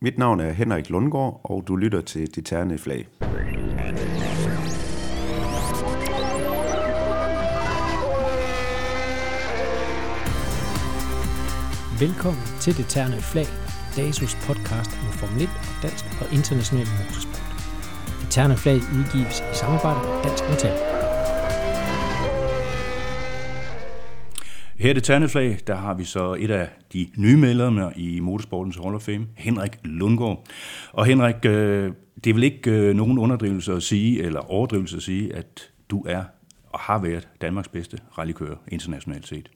Mit navn er Henrik Lundgaard, og du lytter til De Terne Flag. Velkommen til Det Terne Flag, DASUS podcast om Formel 1 dansk og international motorsport. Det Terne Flag udgives i samarbejde med Dansk Metal. Her i det Terneflag, der har vi så et af de nye medlemmer i Motorsportens Hall of Fame, Henrik Lundgaard. Og Henrik, øh, det er vel ikke øh, nogen underdrivelse at sige, eller overdrivelse at sige, at du er og har været Danmarks bedste rallykører internationalt set.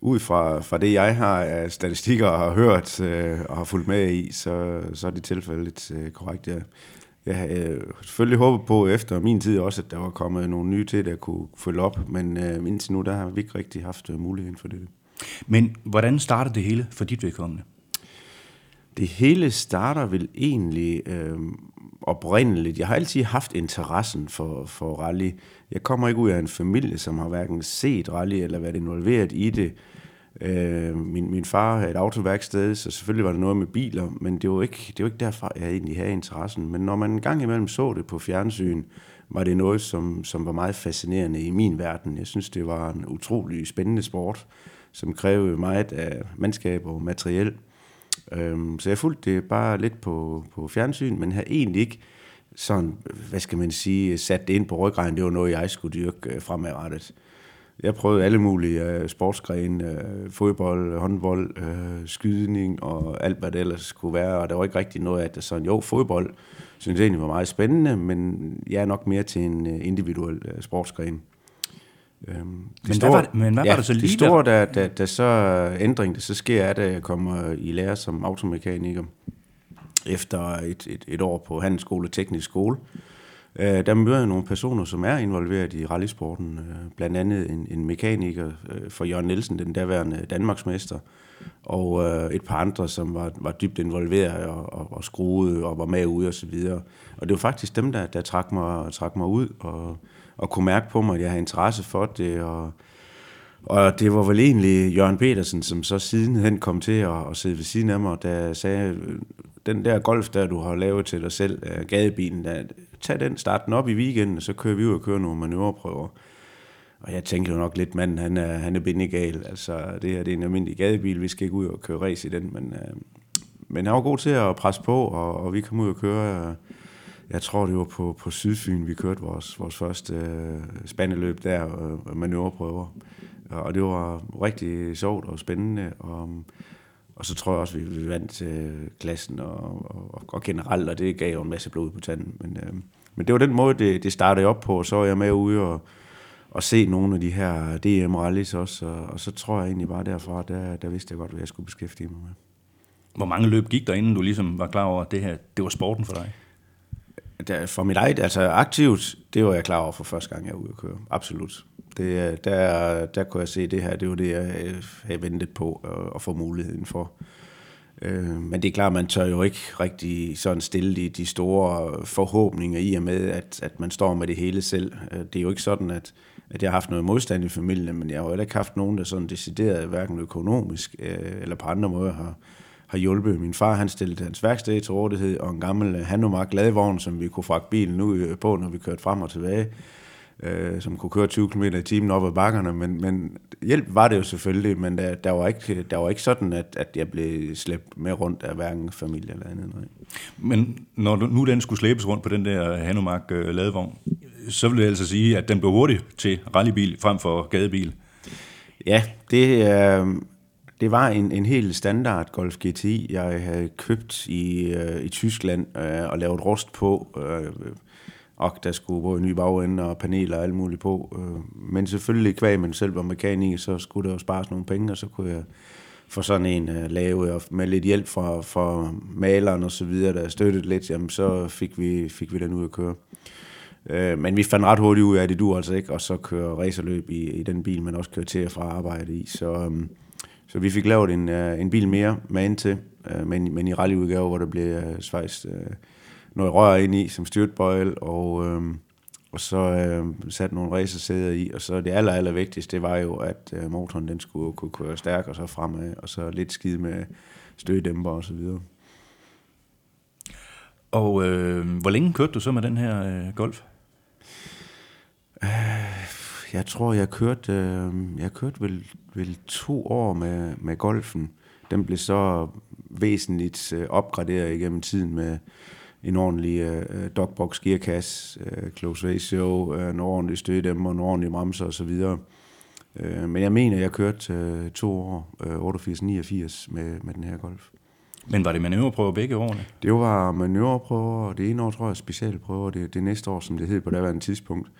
Ud fra, fra det, jeg har af statistikker og har hørt øh, og har fulgt med i, så, så er det tilfældet øh, korrekt, ja. Jeg har øh, selvfølgelig håbet på efter min tid også, at der var kommet nogle nye til, der kunne følge op, men øh, indtil nu, der har vi ikke rigtig haft øh, muligheden for det. Men hvordan starter det hele for dit vedkommende? Det hele starter vel egentlig øh, oprindeligt. Jeg har altid haft interessen for, for rally. Jeg kommer ikke ud af en familie, som har hverken set rally eller været involveret i det. Øh, min, min far havde et autoværksted, så selvfølgelig var det noget med biler, men det var ikke, det var ikke derfor, jeg egentlig havde interessen. Men når man en gang imellem så det på fjernsyn, var det noget, som, som var meget fascinerende i min verden. Jeg synes, det var en utrolig spændende sport, som krævede meget af mandskab og materiel. Øhm, så jeg fulgte det bare lidt på, på fjernsyn, men havde egentlig ikke sådan, hvad skal man sige, sat det ind på ryggen. Det var noget, jeg skulle dyrke øh, fremadrettet. Jeg prøvede alle mulige uh, sportsgrene, uh, fodbold, håndbold, uh, skydning og alt, hvad det ellers skulle være. Og der var ikke rigtig noget af det sådan, jo, fodbold synes jeg egentlig var meget spændende, men jeg er nok mere til en individuel sportsgren. Øhm, men, store, hvad var, men hvad ja, var det så lige det store, der, der, der så ændring, der så sker, er, at jeg kommer i lære som automekaniker efter et, et, et år på handelsskole, teknisk skole. Øh, Øh, der møder jeg nogle personer, som er involveret i rallysporten. Øh, blandt andet en, en mekaniker øh, for Jørgen Nielsen, den daværende Danmarksmester, og øh, et par andre, som var, var dybt involveret og, og, og skruede og var med ude og så videre. Og det var faktisk dem, der, der trak, mig, trak mig ud og, og kunne mærke på mig, at jeg havde interesse for det, og og det var vel egentlig Jørgen Petersen, som så sidenhen kom til at, at sidde ved siden af mig, der sagde, øh, den der golf, der du har lavet til dig selv, øh, gadebilen, der, tag den, start den op i weekenden, og så kører vi ud og kører nogle manøvreprøver. Og jeg tænkte jo nok lidt, manden, han er, han er bindegal. Altså, det her det er en almindelig gadebil, vi skal ikke ud og køre race i den, men, øh, men han var god til at presse på, og, og vi kom ud og køre, øh, jeg tror det var på, på Sydfyn, vi kørte vores, vores første øh, spandeløb der, øh, manøvreprøver. Og det var rigtig sjovt og spændende, og, og så tror jeg også, vi, vi vandt øh, klassen og, og, og generelt, og det gav jo en masse blod på tanden. Men, øh, men det var den måde, det, det startede op på, og så var jeg med ude og, og se nogle af de her DM-rallies også, og, og så tror jeg egentlig bare derfra, der, der vidste jeg godt, hvad jeg skulle beskæftige mig med. Hvor mange løb gik der, inden du ligesom var klar over, at det her det var sporten for dig? Der, for mit eget, altså aktivt, det var jeg klar over for første gang, jeg var ude at køre. Absolut. Det, der, der kunne jeg se, det her, det var det, jeg havde ventet på at, at få muligheden for. Øh, men det er klart, man tør jo ikke rigtig sådan stille de, de store forhåbninger i og med, at, at man står med det hele selv. Øh, det er jo ikke sådan, at, at jeg har haft noget modstand i familien, men jeg har jo heller ikke haft nogen, der sådan decideret, hverken økonomisk øh, eller på andre måder har, har hjulpet. Min far, han stillede hans værksted til rådighed, og en gammel Hanomag ladvogn, som vi kunne fragte bilen ud på, når vi kørte frem og tilbage øh, som kunne køre 20 km i timen op ad bakkerne, men, men hjælp var det jo selvfølgelig, men der, der, var, ikke, der var ikke sådan, at, at jeg blev slæbt med rundt af hverken familie eller andet. Nej. Men når du, nu den skulle slæbes rundt på den der Hanomag øh, ladevogn, så vil jeg altså sige, at den blev hurtig til rallybil frem for gadebil. Ja, det, øh, det var en, en helt standard Golf GTI, jeg havde købt i, øh, i Tyskland øh, og lavet rust på. Øh, og der skulle både nye bagende og paneler og alt muligt på. Øh, men selvfølgelig kvæg, men selv var mekaniker, så skulle der jo spares nogle penge, og så kunne jeg få sådan en uh, lave, og med lidt hjælp fra, fra maleren og så videre, der støttede lidt, jamen så fik vi, fik vi den ud at køre. Uh, men vi fandt ret hurtigt ud af, at det du altså ikke, og så køre racerløb i, i den bil, man også kører til og fra arbejde i. Så, um, så vi fik lavet en, uh, en bil mere med ind til, uh, men, men i rallyudgave, hvor der blev uh, svejst uh, noget rør ind i som styrtbøjle, og, øh, og så øh, sat nogle racersæder i, og så det aller, aller vigtigste, det var jo, at øh, motoren den skulle kunne køre stærk og så fremad, og så lidt skid med støddæmper og så videre. Og øh, hvor længe kørte du så med den her øh, Golf? Jeg tror, jeg kørte, øh, jeg kørte vel, vel to år med, med golfen. Den blev så væsentligt øh, opgraderet igennem tiden med en ordentlig øh, dogbox gearkasse, øh, close ratio, øh, en ordentlig stødemmer, en ordentlig bremser osv. Øh, men jeg mener, jeg kørte øh, to år, øh, 88-89 med, med den her golf. Men var det manøvreprøver begge årene? Det var manøvreprøver, og det ene år tror jeg specialprøver, det, det næste år, som det hed på daværende tidspunkt.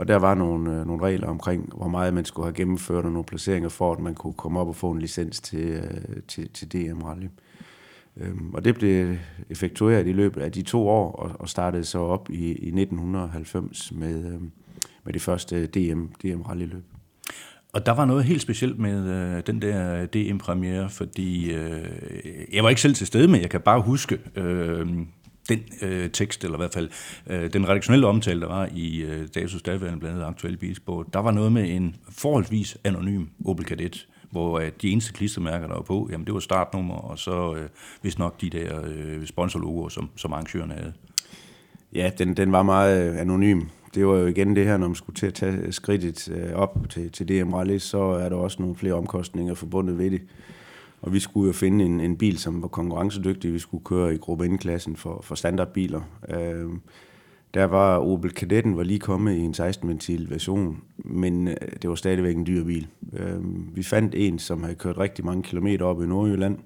Og der var nogle, øh, nogle regler omkring, hvor meget man skulle have gennemført, og nogle placeringer for, at man kunne komme op og få en licens til, øh, til, til DM Rally. Øhm, og det blev effektueret i løbet af de to år, og, og startede så op i, i 1990 med, øh, med det første DM, DM Rally-løb. Og der var noget helt specielt med øh, den der DM-premiere, fordi øh, jeg var ikke selv til stede, men jeg kan bare huske øh, den øh, tekst, eller i hvert fald øh, den redaktionelle omtale, der var i øh, Dasus daværende blandt andet Aktuelle Bilsport. Der var noget med en forholdsvis anonym Opel Kadett, hvor øh, de eneste klistermærker, der var på, jamen det var startnummer, og så øh, vist nok de der øh, sponsorlogoer, som, som arrangørerne havde. Ja, den, den var meget øh, anonym. Det var jo igen det her, når man skulle til at tage skridtet øh, op til, til DM Rally, så er der også nogle flere omkostninger forbundet ved det. Og vi skulle jo finde en, en bil, som var konkurrencedygtig. Vi skulle køre i gruppe N-klassen for, for standardbiler. Øh, der var Opel Kadetten var lige kommet i en 16-ventil version, men øh, det var stadigvæk en dyr bil. Øh, vi fandt en, som havde kørt rigtig mange kilometer op i Nordjylland.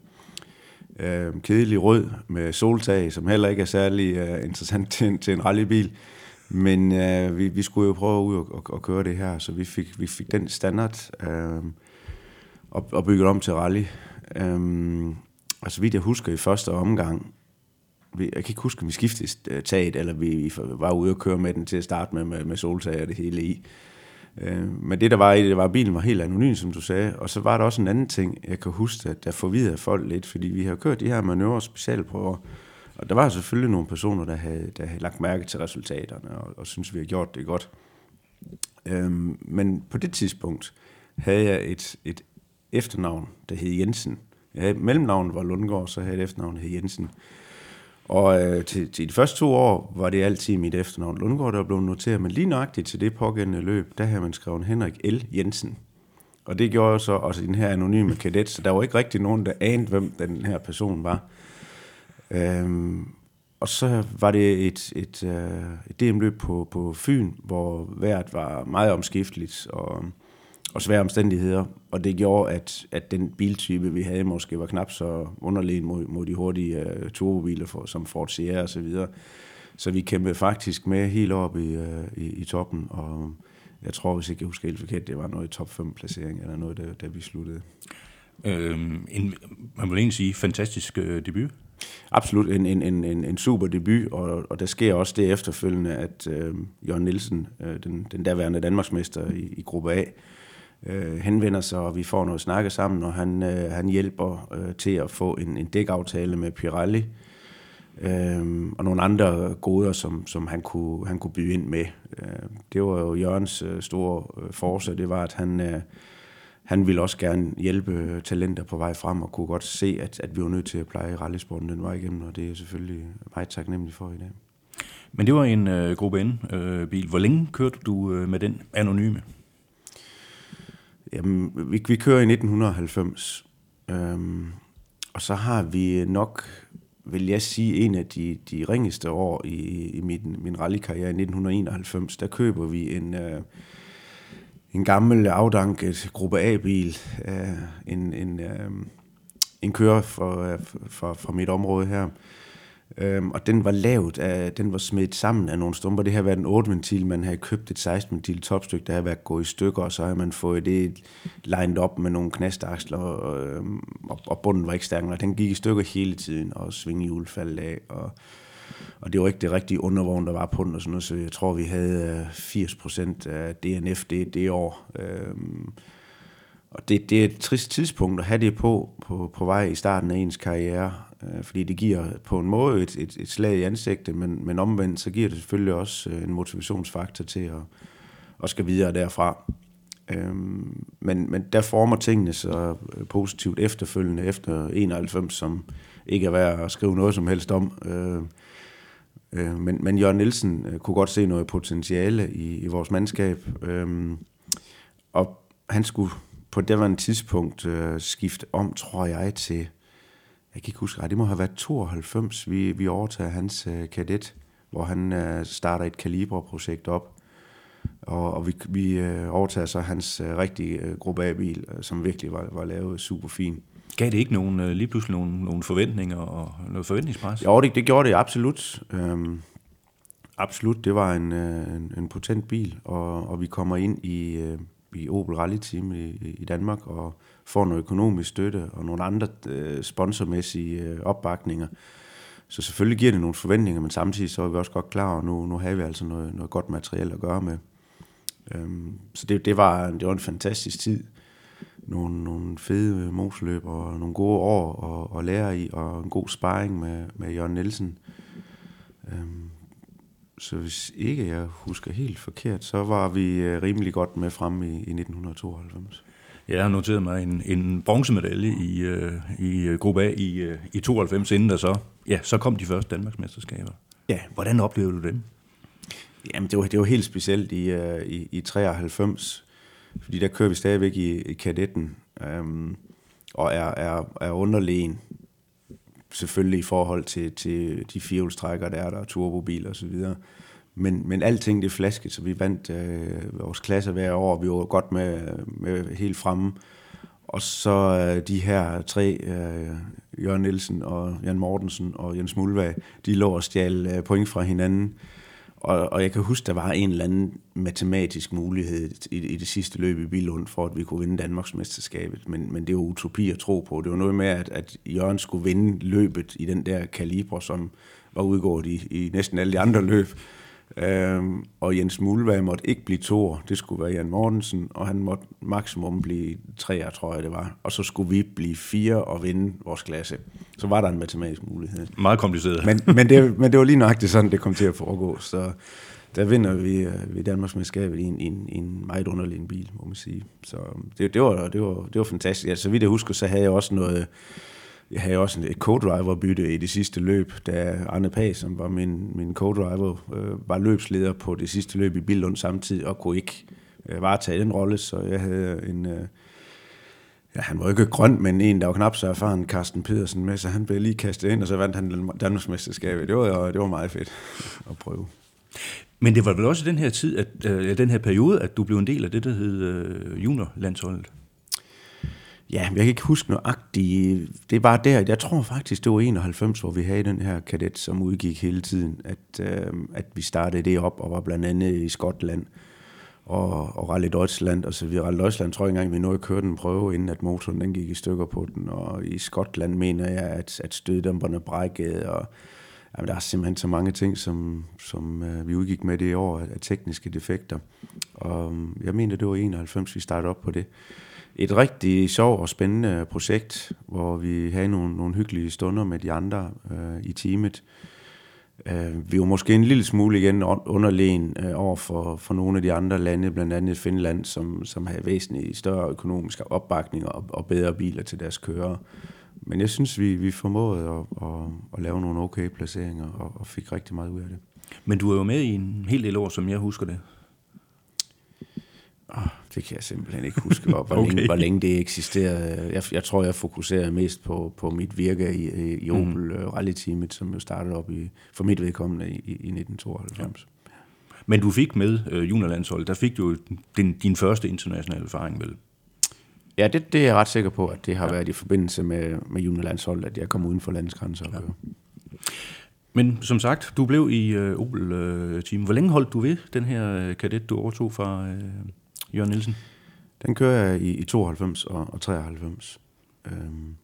Øh, kedelig rød med soltag, som heller ikke er særlig øh, interessant til, til en rallybil. Men øh, vi, vi skulle jo prøve ud og, og, og køre det her, så vi fik, vi fik den standard øh, og, og bygget om til rally. Øh, og så vidt jeg husker i første omgang, jeg kan ikke huske, om vi skiftede taget, eller vi var ude og køre med den til at starte med, med, med soltag og det hele i. Øh, men det der var i det, var, at bilen var helt anonym, som du sagde. Og så var der også en anden ting, jeg kan huske, at der forvirrede folk lidt, fordi vi har kørt de her manøvrer specialprøver, og der var selvfølgelig nogle personer, der havde, der havde lagt mærke til resultaterne, og, og synes vi har gjort det godt. Øhm, men på det tidspunkt havde jeg et, et efternavn, der hed Jensen. Jeg havde, mellemnavnet var Lundgaard, så havde jeg et efternavn, der hed Jensen. Og øh, til, til de første to år var det altid mit efternavn Lundgaard, der blev noteret, men lige nøjagtigt til det pågældende løb, der havde man skrevet Henrik L. Jensen. Og det gjorde så også den her anonyme kadet, så der var ikke rigtig nogen, der anede, hvem den her person var. Øhm, og så var det et, et, øh, et, et DM-løb på, på Fyn, hvor vejret var meget omskifteligt og, og svære omstændigheder. Og det gjorde, at, at den biltype, vi havde, måske var knap så underlegen mod, mod de hurtige uh, turbobiler, for, som Ford Sierra og så videre. Så vi kæmpede faktisk med helt op i, uh, i, i toppen, og jeg tror, hvis ikke jeg husker helt forkert, det var noget i top 5 placering, eller noget, der, der vi sluttede. Øhm, en, man vil egentlig sige, fantastisk øh, debut. Absolut en, en, en, en, super debut, og, og der sker også det efterfølgende, at øh, Jørgen Nielsen, øh, den, den derværende Danmarksmester i, i gruppe A, øh, henvender sig, og vi får noget snakke sammen, og han, øh, han hjælper øh, til at få en, en dækaftale med Pirelli, øh, og nogle andre goder, som, som han, kunne, han kunne byde ind med. Øh, det var jo Jørgens øh, store øh, force, det var, at han... Øh, han ville også gerne hjælpe talenter på vej frem, og kunne godt se, at, at vi var nødt til at pleje rallysporten den vej igennem, og det er selvfølgelig meget taknemmelig for i dag. Men det var en øh, gruppe N-bil. Øh, Hvor længe kørte du øh, med den anonyme? Jamen, vi, vi kører i 1990, øhm, og så har vi nok, vil jeg sige, en af de, de ringeste år i, i min, min rallykarriere i 1991. Der køber vi en... Øh, en gammel afdanket gruppe A-bil, øh, en, en, øh, en kører fra, øh, fra, fra mit område her. Øhm, og den var lavet af, den var smidt sammen af nogle stumper. Det her været en 8-ventil, man havde købt et 16-ventil topstykke, der havde været gået i stykker, og så havde man fået det lined op med nogle knastaksler, og, øhm, og, og bunden var ikke stærk, og den gik i stykker hele tiden, og svinghjul faldt af, og og det var ikke det rigtige undervogn, der var på den og sådan noget, så jeg tror, vi havde øh, 80% af DNF det, det år. Øhm, og det, det er et trist tidspunkt at have det på, på, på vej i starten af ens karriere, Øh, fordi det giver på en måde et, et, et slag i ansigtet, men, men omvendt så giver det selvfølgelig også øh, en motivationsfaktor til at, at skal videre derfra. Øhm, men, men der former tingene så øh, positivt efterfølgende efter 91, som ikke er værd at skrive noget som helst om. Øh, Øh, men, men Jørgen Nielsen kunne godt se noget potentiale i, i vores mandskab. Øh, og han skulle på det var en tidspunkt øh, skifte om, tror jeg, til, jeg kan ikke huske, det må have været 92, vi, vi overtager hans øh, kadet, hvor han øh, starter et kaliberprojekt op. Og, og vi, vi øh, overtager så hans øh, rigtige øh, gruppe A-bil, øh, som virkelig var, var lavet super fin. Gav det ikke nogen, øh, lige pludselig nogle, nogle forventninger og noget forventningspres? Jo, det, det gjorde det absolut. Øhm, absolut, det var en, øh, en, en potent bil, og, og vi kommer ind i, øh, i Opel Rally Team i, i Danmark og får noget økonomisk støtte og nogle andre øh, sponsormæssige øh, opbakninger. Så selvfølgelig giver det nogle forventninger, men samtidig så er vi også godt klar, og nu, nu har vi altså noget, noget godt materiale at gøre med. Øhm, så det, det, var, det var en fantastisk tid. Nogle, nogle fede øh, mosløb og nogle gode år at, at lære i, og en god sparring med, med Jørgen Nielsen. Øhm, så hvis ikke jeg husker helt forkert, så var vi øh, rimelig godt med frem i, i 1992. Jeg har noteret mig en, en bronzemedalje i, øh, i øh, gruppe A i, øh, i 92, inden der så, ja, så kom de første Danmarksmesterskaber. Ja. Hvordan oplevede du dem? Jamen, det var, det var helt specielt i, i, i 93, fordi der kører vi stadigvæk i, i kadetten, um, og er, er, er underlegen, selvfølgelig i forhold til, til de firehjulstrækker, der er der, turbobiler og så videre. Men, men alting det flasket, så vi vandt øh, vores klasse hver år, vi var godt med, med helt fremme. Og så øh, de her tre, øh, Jørgen Nielsen og Jan Mortensen og Jens Mulvag, de lå og stjal øh, point fra hinanden. Og, og jeg kan huske, der var en eller anden matematisk mulighed i, i det sidste løb i Bilund, for at vi kunne vinde Danmarksmesterskabet. Men, men det var utopi at tro på. Det var noget med, at, at Jørgen skulle vinde løbet i den der kaliber, som var udgået i, i næsten alle de andre løb. Øhm, og Jens Mulvag måtte ikke blive to, det skulle være Jan Mortensen, og han måtte maksimum blive tre, tror jeg det var. Og så skulle vi blive fire og vinde vores klasse. Så var der en matematisk mulighed. Meget kompliceret. Men, men, det, men det var lige nøjagtigt sådan, det kom til at foregå. Så der vinder vi, øh, vi Danmarksmesterskabet i en, i, en, i en meget underlig bil, må man sige. Så det, det, var, det, var, det var fantastisk. Altså, så vidt jeg husker, så havde jeg også noget jeg havde også et co-driver-bytte i det sidste løb, da Arne Pag, som var min, min co-driver, øh, var løbsleder på det sidste løb i Billund samtidig, og kunne ikke øh, varetage den rolle, så jeg havde en... Øh, ja, han var ikke grøn, men en, der var knap så erfaren, Carsten Pedersen med, så han blev lige kastet ind, og så vandt han Danmarksmesterskabet. Det var, det var meget fedt at prøve. Men det var vel også den her tid, at, øh, den her periode, at du blev en del af det, der hed øh, juniorlandsholdet? Ja, jeg kan ikke huske nøjagtigt. Det var der, jeg tror faktisk, det var 91, hvor vi havde den her kadet, som udgik hele tiden, at, øh, at vi startede det op og var blandt andet i Skotland og, og Rally Deutschland og så videre. Rally Deutschland tror jeg engang, vi nåede at køre den prøve, inden at motoren den gik i stykker på den. Og i Skotland mener jeg, at, at støddæmperne brækkede, og jamen, der er simpelthen så mange ting, som, som øh, vi udgik med det i år af tekniske defekter. Og øh, jeg mener, det var 91, vi startede op på det et rigtig sjovt og spændende projekt, hvor vi havde nogle, nogle hyggelige stunder med de andre øh, i teamet. Øh, vi var måske en lille smule igen underlegen øh, over for, for nogle af de andre lande, blandt andet Finland, som, som havde væsentligt større økonomisk opbakning og, og bedre biler til deres kører. Men jeg synes, vi, vi formåede at, at, at lave nogle okay placeringer og, og fik rigtig meget ud af det. Men du er jo med i en hel del år, som jeg husker det. Oh, det kan jeg simpelthen ikke huske, hvor, hvor, okay. længe, hvor længe det eksisterede. Jeg, jeg tror, jeg fokuserer mest på, på mit virke i, i mhm. Opel mm. Rally-teamet, som jo startede op i, for mit vedkommende i, i 1992. Ja. Men du fik med øh, juniorlandsholdet, der fik du din, din første internationale erfaring, vel? Ja, det, det er jeg ret sikker på, at det har ja. været i forbindelse med, med juniorlandsholdet, at jeg kom uden for landets grænser. Ja. Men som sagt, du blev i øh, Opel-team. Øh, Hvor længe holdt du ved den her øh, kadet, du overtog fra... Øh Jørgen Nielsen? Den kører jeg i, i 92 og, og 93. Øhm,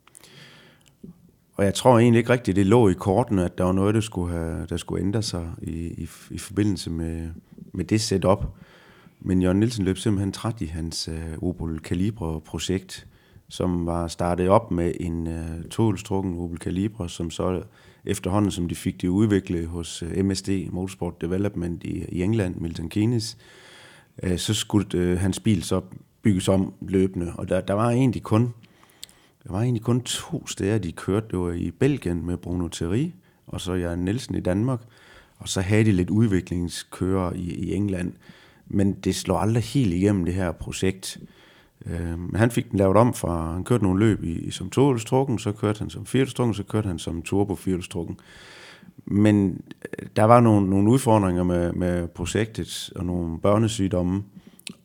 og jeg tror egentlig ikke rigtigt, det lå i kortene, at der var noget, der skulle, have, der skulle ændre sig i, i, i forbindelse med, med det setup. Men Jørgen Nielsen løb simpelthen træt i hans øh, Opel Calibre-projekt, som var startet op med en øh, tohjulstrukken Opel Calibre, som så efterhånden, som de fik det udviklet hos øh, MSD, Motorsport Development i, i England, Milton Keynes, øh, Øh, så skulle øh, hans bil så bygges om løbende. Og der, der var egentlig kun der var egentlig kun to steder, de kørte. Det var i Belgien med Bruno Thierry, og så Jan Nielsen i Danmark. Og så havde de lidt udviklingskører i, i England, men det slår aldrig helt igennem det her projekt. Øh, men han fik den lavet om fra, han kørte nogle løb i, som tohjulstrukken, så kørte han som firehjulstrukken, så kørte han som turbo firehjulstrukken. Men øh, der var nogle, nogle udfordringer med, med projektet og nogle børnesygdomme,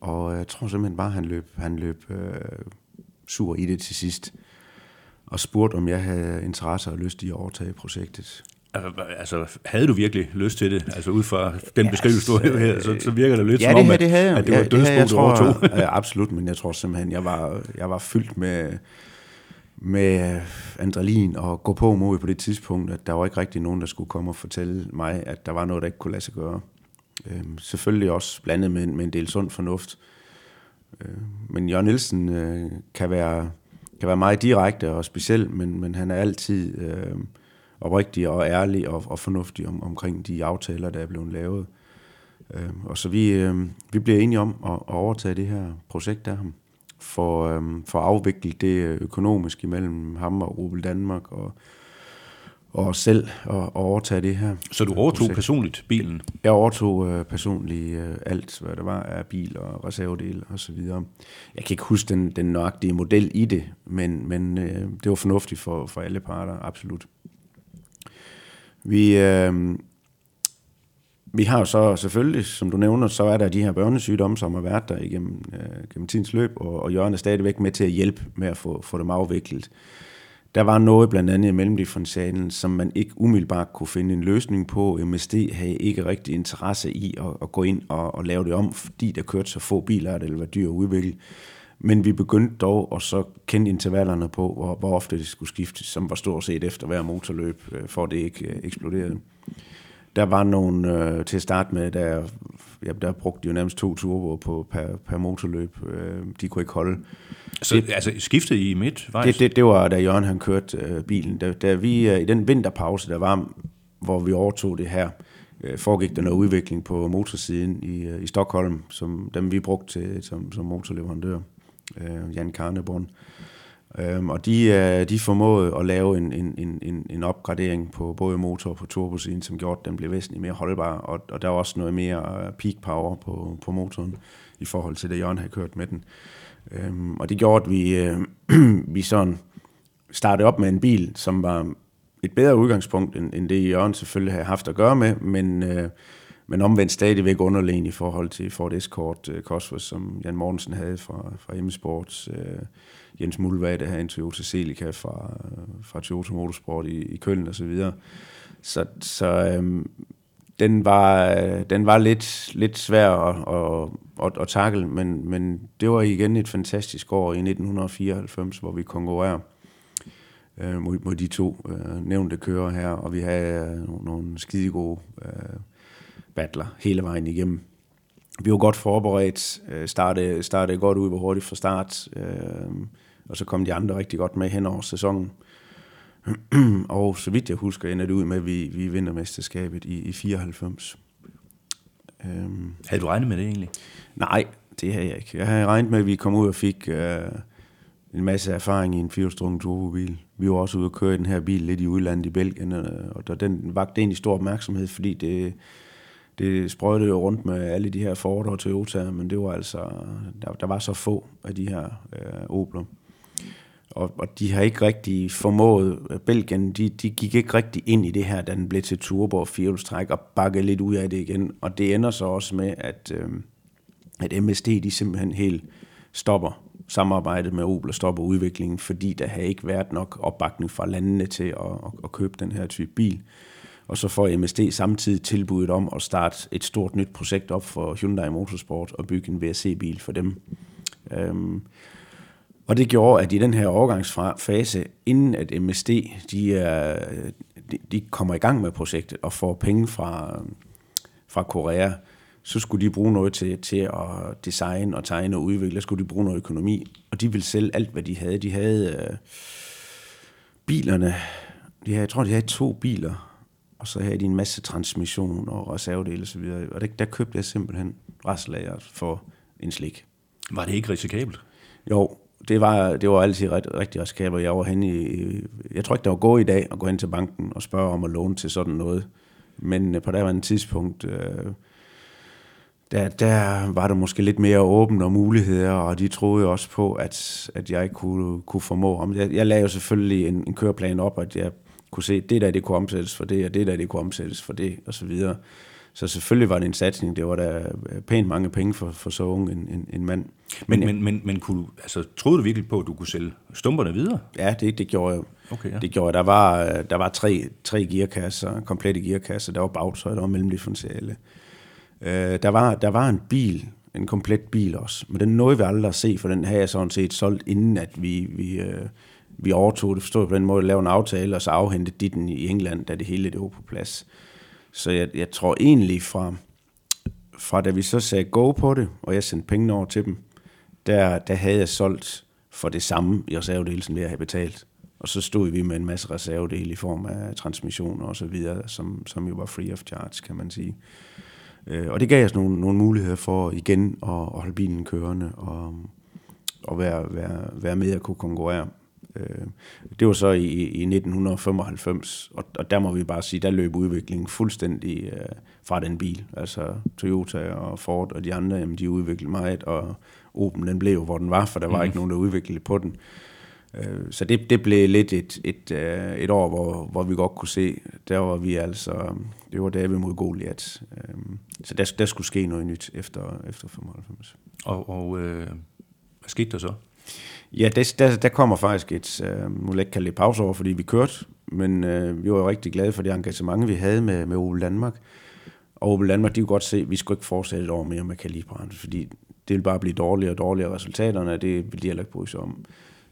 og jeg tror simpelthen bare, han løb, han løb øh, sur i det til sidst, og spurgte, om jeg havde interesse og lyst i at overtage projektet. Altså, havde du virkelig lyst til det? Altså, ud fra den ja, beskrivelse, du havde her, så, så virker det lidt ja, som om, det, det havde, at det var ja, dødsbo, du overtog. Ja, absolut, men jeg tror simpelthen, jeg var, jeg var fyldt med, med øh, adrenalin og gå på mod på det tidspunkt, at der var ikke rigtig nogen, der skulle komme og fortælle mig, at der var noget, der ikke kunne lade sig gøre. Øh, selvfølgelig også blandet med, med en del sund fornuft. Øh, men Jørgen Nielsen øh, kan, være, kan være meget direkte og speciel, men, men han er altid øh, oprigtig og ærlig og, og fornuftig om, omkring de aftaler, der er blevet lavet. Øh, og så vi, øh, vi bliver enige om at, at overtage det her projekt af ham for, øhm, for at afvikle det økonomisk imellem ham og Rubel Danmark og, og selv og, overtage det her. Så du overtog projekt. personligt bilen? Jeg overtog øh, personligt øh, alt, hvad der var af bil og reservedel og så videre. Jeg kan ikke huske den, den nøjagtige model i det, men, men øh, det var fornuftigt for, for alle parter, absolut. Vi, øh, vi har jo så selvfølgelig, som du nævner, så er der de her børnesygdomme, som har været der igennem, øh, gennem tidens løb, og, og Jørgen er stadigvæk med til at hjælpe med at få, få dem afviklet. Der var noget blandt andet i mellemdifferentialen, som man ikke umiddelbart kunne finde en løsning på. MSD havde ikke rigtig interesse i at, at gå ind og, og lave det om, fordi der kørte så få biler, at det var dyr at udvikle. Men vi begyndte dog at så kende intervallerne på, hvor, hvor ofte det skulle skiftes, som var stort set efter hver motorløb, øh, for det ikke øh, eksploderede. Der var nogle, øh, til at starte med, der, ja, der brugte de jo nærmest to turboer på per, per motorløb. Øh, de kunne ikke holde. Så det, altså skiftede I midt? Det, det, det var, da Jørgen han kørte øh, bilen. Da, da vi, øh, I den vinterpause, der var, hvor vi overtog det her, øh, foregik der noget udvikling på motorsiden i, øh, i Stockholm, som dem vi brugte til, som, som motorleverandør. Øh, Jan Karneborn. Øhm, og de, øh, de formåede at lave en, en, en, en opgradering på både motor og på turbosiden, som gjorde, at den blev væsentligt mere holdbar, og, og der var også noget mere øh, peak power på, på motoren i forhold til det, Jørgen havde kørt med den. Øhm, og det gjorde, at vi, øh, vi sådan startede op med en bil, som var et bedre udgangspunkt, end, end det Jørgen selvfølgelig havde haft at gøre med, men, øh, men omvendt stadigvæk underlegen i forhold til Ford Escort øh, Cosworth, som Jan Mortensen havde fra, fra M-Sports, øh, Jens Mulvad, der havde en Toyota Celica fra, øh, fra Toyota Motorsport i, i Køln og så videre. Så, så øhm, den var, den var lidt, lidt svær at, at, at, at takle, men, men det var igen et fantastisk år i 1994, hvor vi konkurrerer øh, mod, mod de to øh, nævnte kører her, og vi havde øh, nogle, skide gode øh, battler hele vejen igennem. Vi var godt forberedt, øh, startede, startede godt ud, var hurtigt fra start, øh, og så kom de andre rigtig godt med hen over sæsonen. og så vidt jeg husker, ender det ud med, at vi, vi vinder mesterskabet i, i 94. Øhm, havde du regnet med det egentlig? Nej, det havde jeg ikke. Jeg havde regnet med, at vi kom ud og fik øh, en masse erfaring i en firehjulstrukket turbobil. Vi var også ude og køre i den her bil lidt i udlandet i Belgien, og der, den vagte egentlig stor opmærksomhed, fordi det, det sprøjtede jo rundt med alle de her Ford og Toyota, men det var altså, der, der var så få af de her øh, Opler og, og de har ikke rigtig formået, øh, Belgien, de, de gik ikke rigtig ind i det her, da den blev til turbo og firehjulstræk, og bakkede lidt ud af det igen. Og det ender så også med, at, øh, at MSD de simpelthen helt stopper samarbejdet med Opel og stopper udviklingen, fordi der har ikke været nok opbakning fra landene til at, at, at købe den her type bil. Og så får MSD samtidig tilbuddet om at starte et stort nyt projekt op for Hyundai Motorsport og bygge en VRC-bil for dem. Øhm, og det gjorde, at i den her overgangsfase, inden at MSD de, er, de, de kommer i gang med projektet og får penge fra, fra Korea, så skulle de bruge noget til, til at designe og tegne og udvikle, så skulle de bruge noget økonomi, og de ville sælge alt, hvad de havde. De havde øh, bilerne, de havde, jeg tror, de havde to biler, og så havde de en masse transmission og reservedele og så videre, og der, der købte jeg simpelthen restlager for en slik. Var det ikke risikabelt? Jo, det var, det var altid ret, rigtig risikabelt. Jeg var hen i, jeg tror ikke, det var gå i dag at gå hen til banken og spørge om at låne til sådan noget. Men øh, på det andet tidspunkt, øh, der, der var der måske lidt mere åbent og muligheder, og de troede også på, at, at jeg kunne, kunne formå. Jeg, jeg lagde jo selvfølgelig en, en køreplan op, at jeg kunne se, at det der, det kunne omsættes for det, og det der, det kunne omsættes for det, og så videre. Så selvfølgelig var det en satsning. Det var da pænt mange penge for, for så ung en, en, en mand. Men, men, men, men kunne altså, troede du virkelig på, at du kunne sælge stumperne videre? Ja, det, det gjorde jeg. Okay, ja. Det gjorde jeg. Der var, der var tre, tre gearkasser, komplette gearkasser. Der var bagtøj, der var mellemdifferentiale. Øh, der, var, der var en bil, en komplet bil også, men den nåede vi aldrig at se, for den havde jeg sådan set solgt, inden at vi, vi, øh, vi overtog det, forstod på den måde, at lave en aftale, og så afhente de den i England, da det hele det var på plads. Så jeg, jeg tror egentlig fra, fra da vi så sagde go på det, og jeg sendte pengene over til dem, der, der havde jeg solgt for det samme i reservedel, som jeg havde betalt. Og så stod vi med en masse reservedele i form af transmissioner og så videre, som, som jo var free of charge, kan man sige. Øh, og det gav os nogle, nogle muligheder for igen at, at holde bilen kørende og, og være, være, være med at kunne konkurrere. Øh, det var så i, i 1995, og, og der må vi bare sige, der løb udviklingen fuldstændig øh, fra den bil. Altså Toyota og Ford og de andre, jamen, de udviklede meget, og Opel den blev hvor den var, for der var mm. ikke nogen, der udviklede på den. Øh, så det, det blev lidt et, et, øh, et år, hvor, hvor vi godt kunne se, der var vi altså, det var David mod Goliath. Øh, så der, der skulle ske noget nyt efter, efter 95. Og, og øh, hvad skete der så? Ja, der, der, der kommer faktisk et, øh, nu vil jeg ikke kalde det pause over, fordi vi kørte, men øh, vi var jo rigtig glade for det engagement, vi havde med, med Opel Danmark. Og Opel Danmark, de kunne godt se, at vi skulle ikke fortsætte et år mere med kalibren, fordi det ville bare blive dårligere og dårligere resultaterne, og det ville de heller ikke bryde sig om.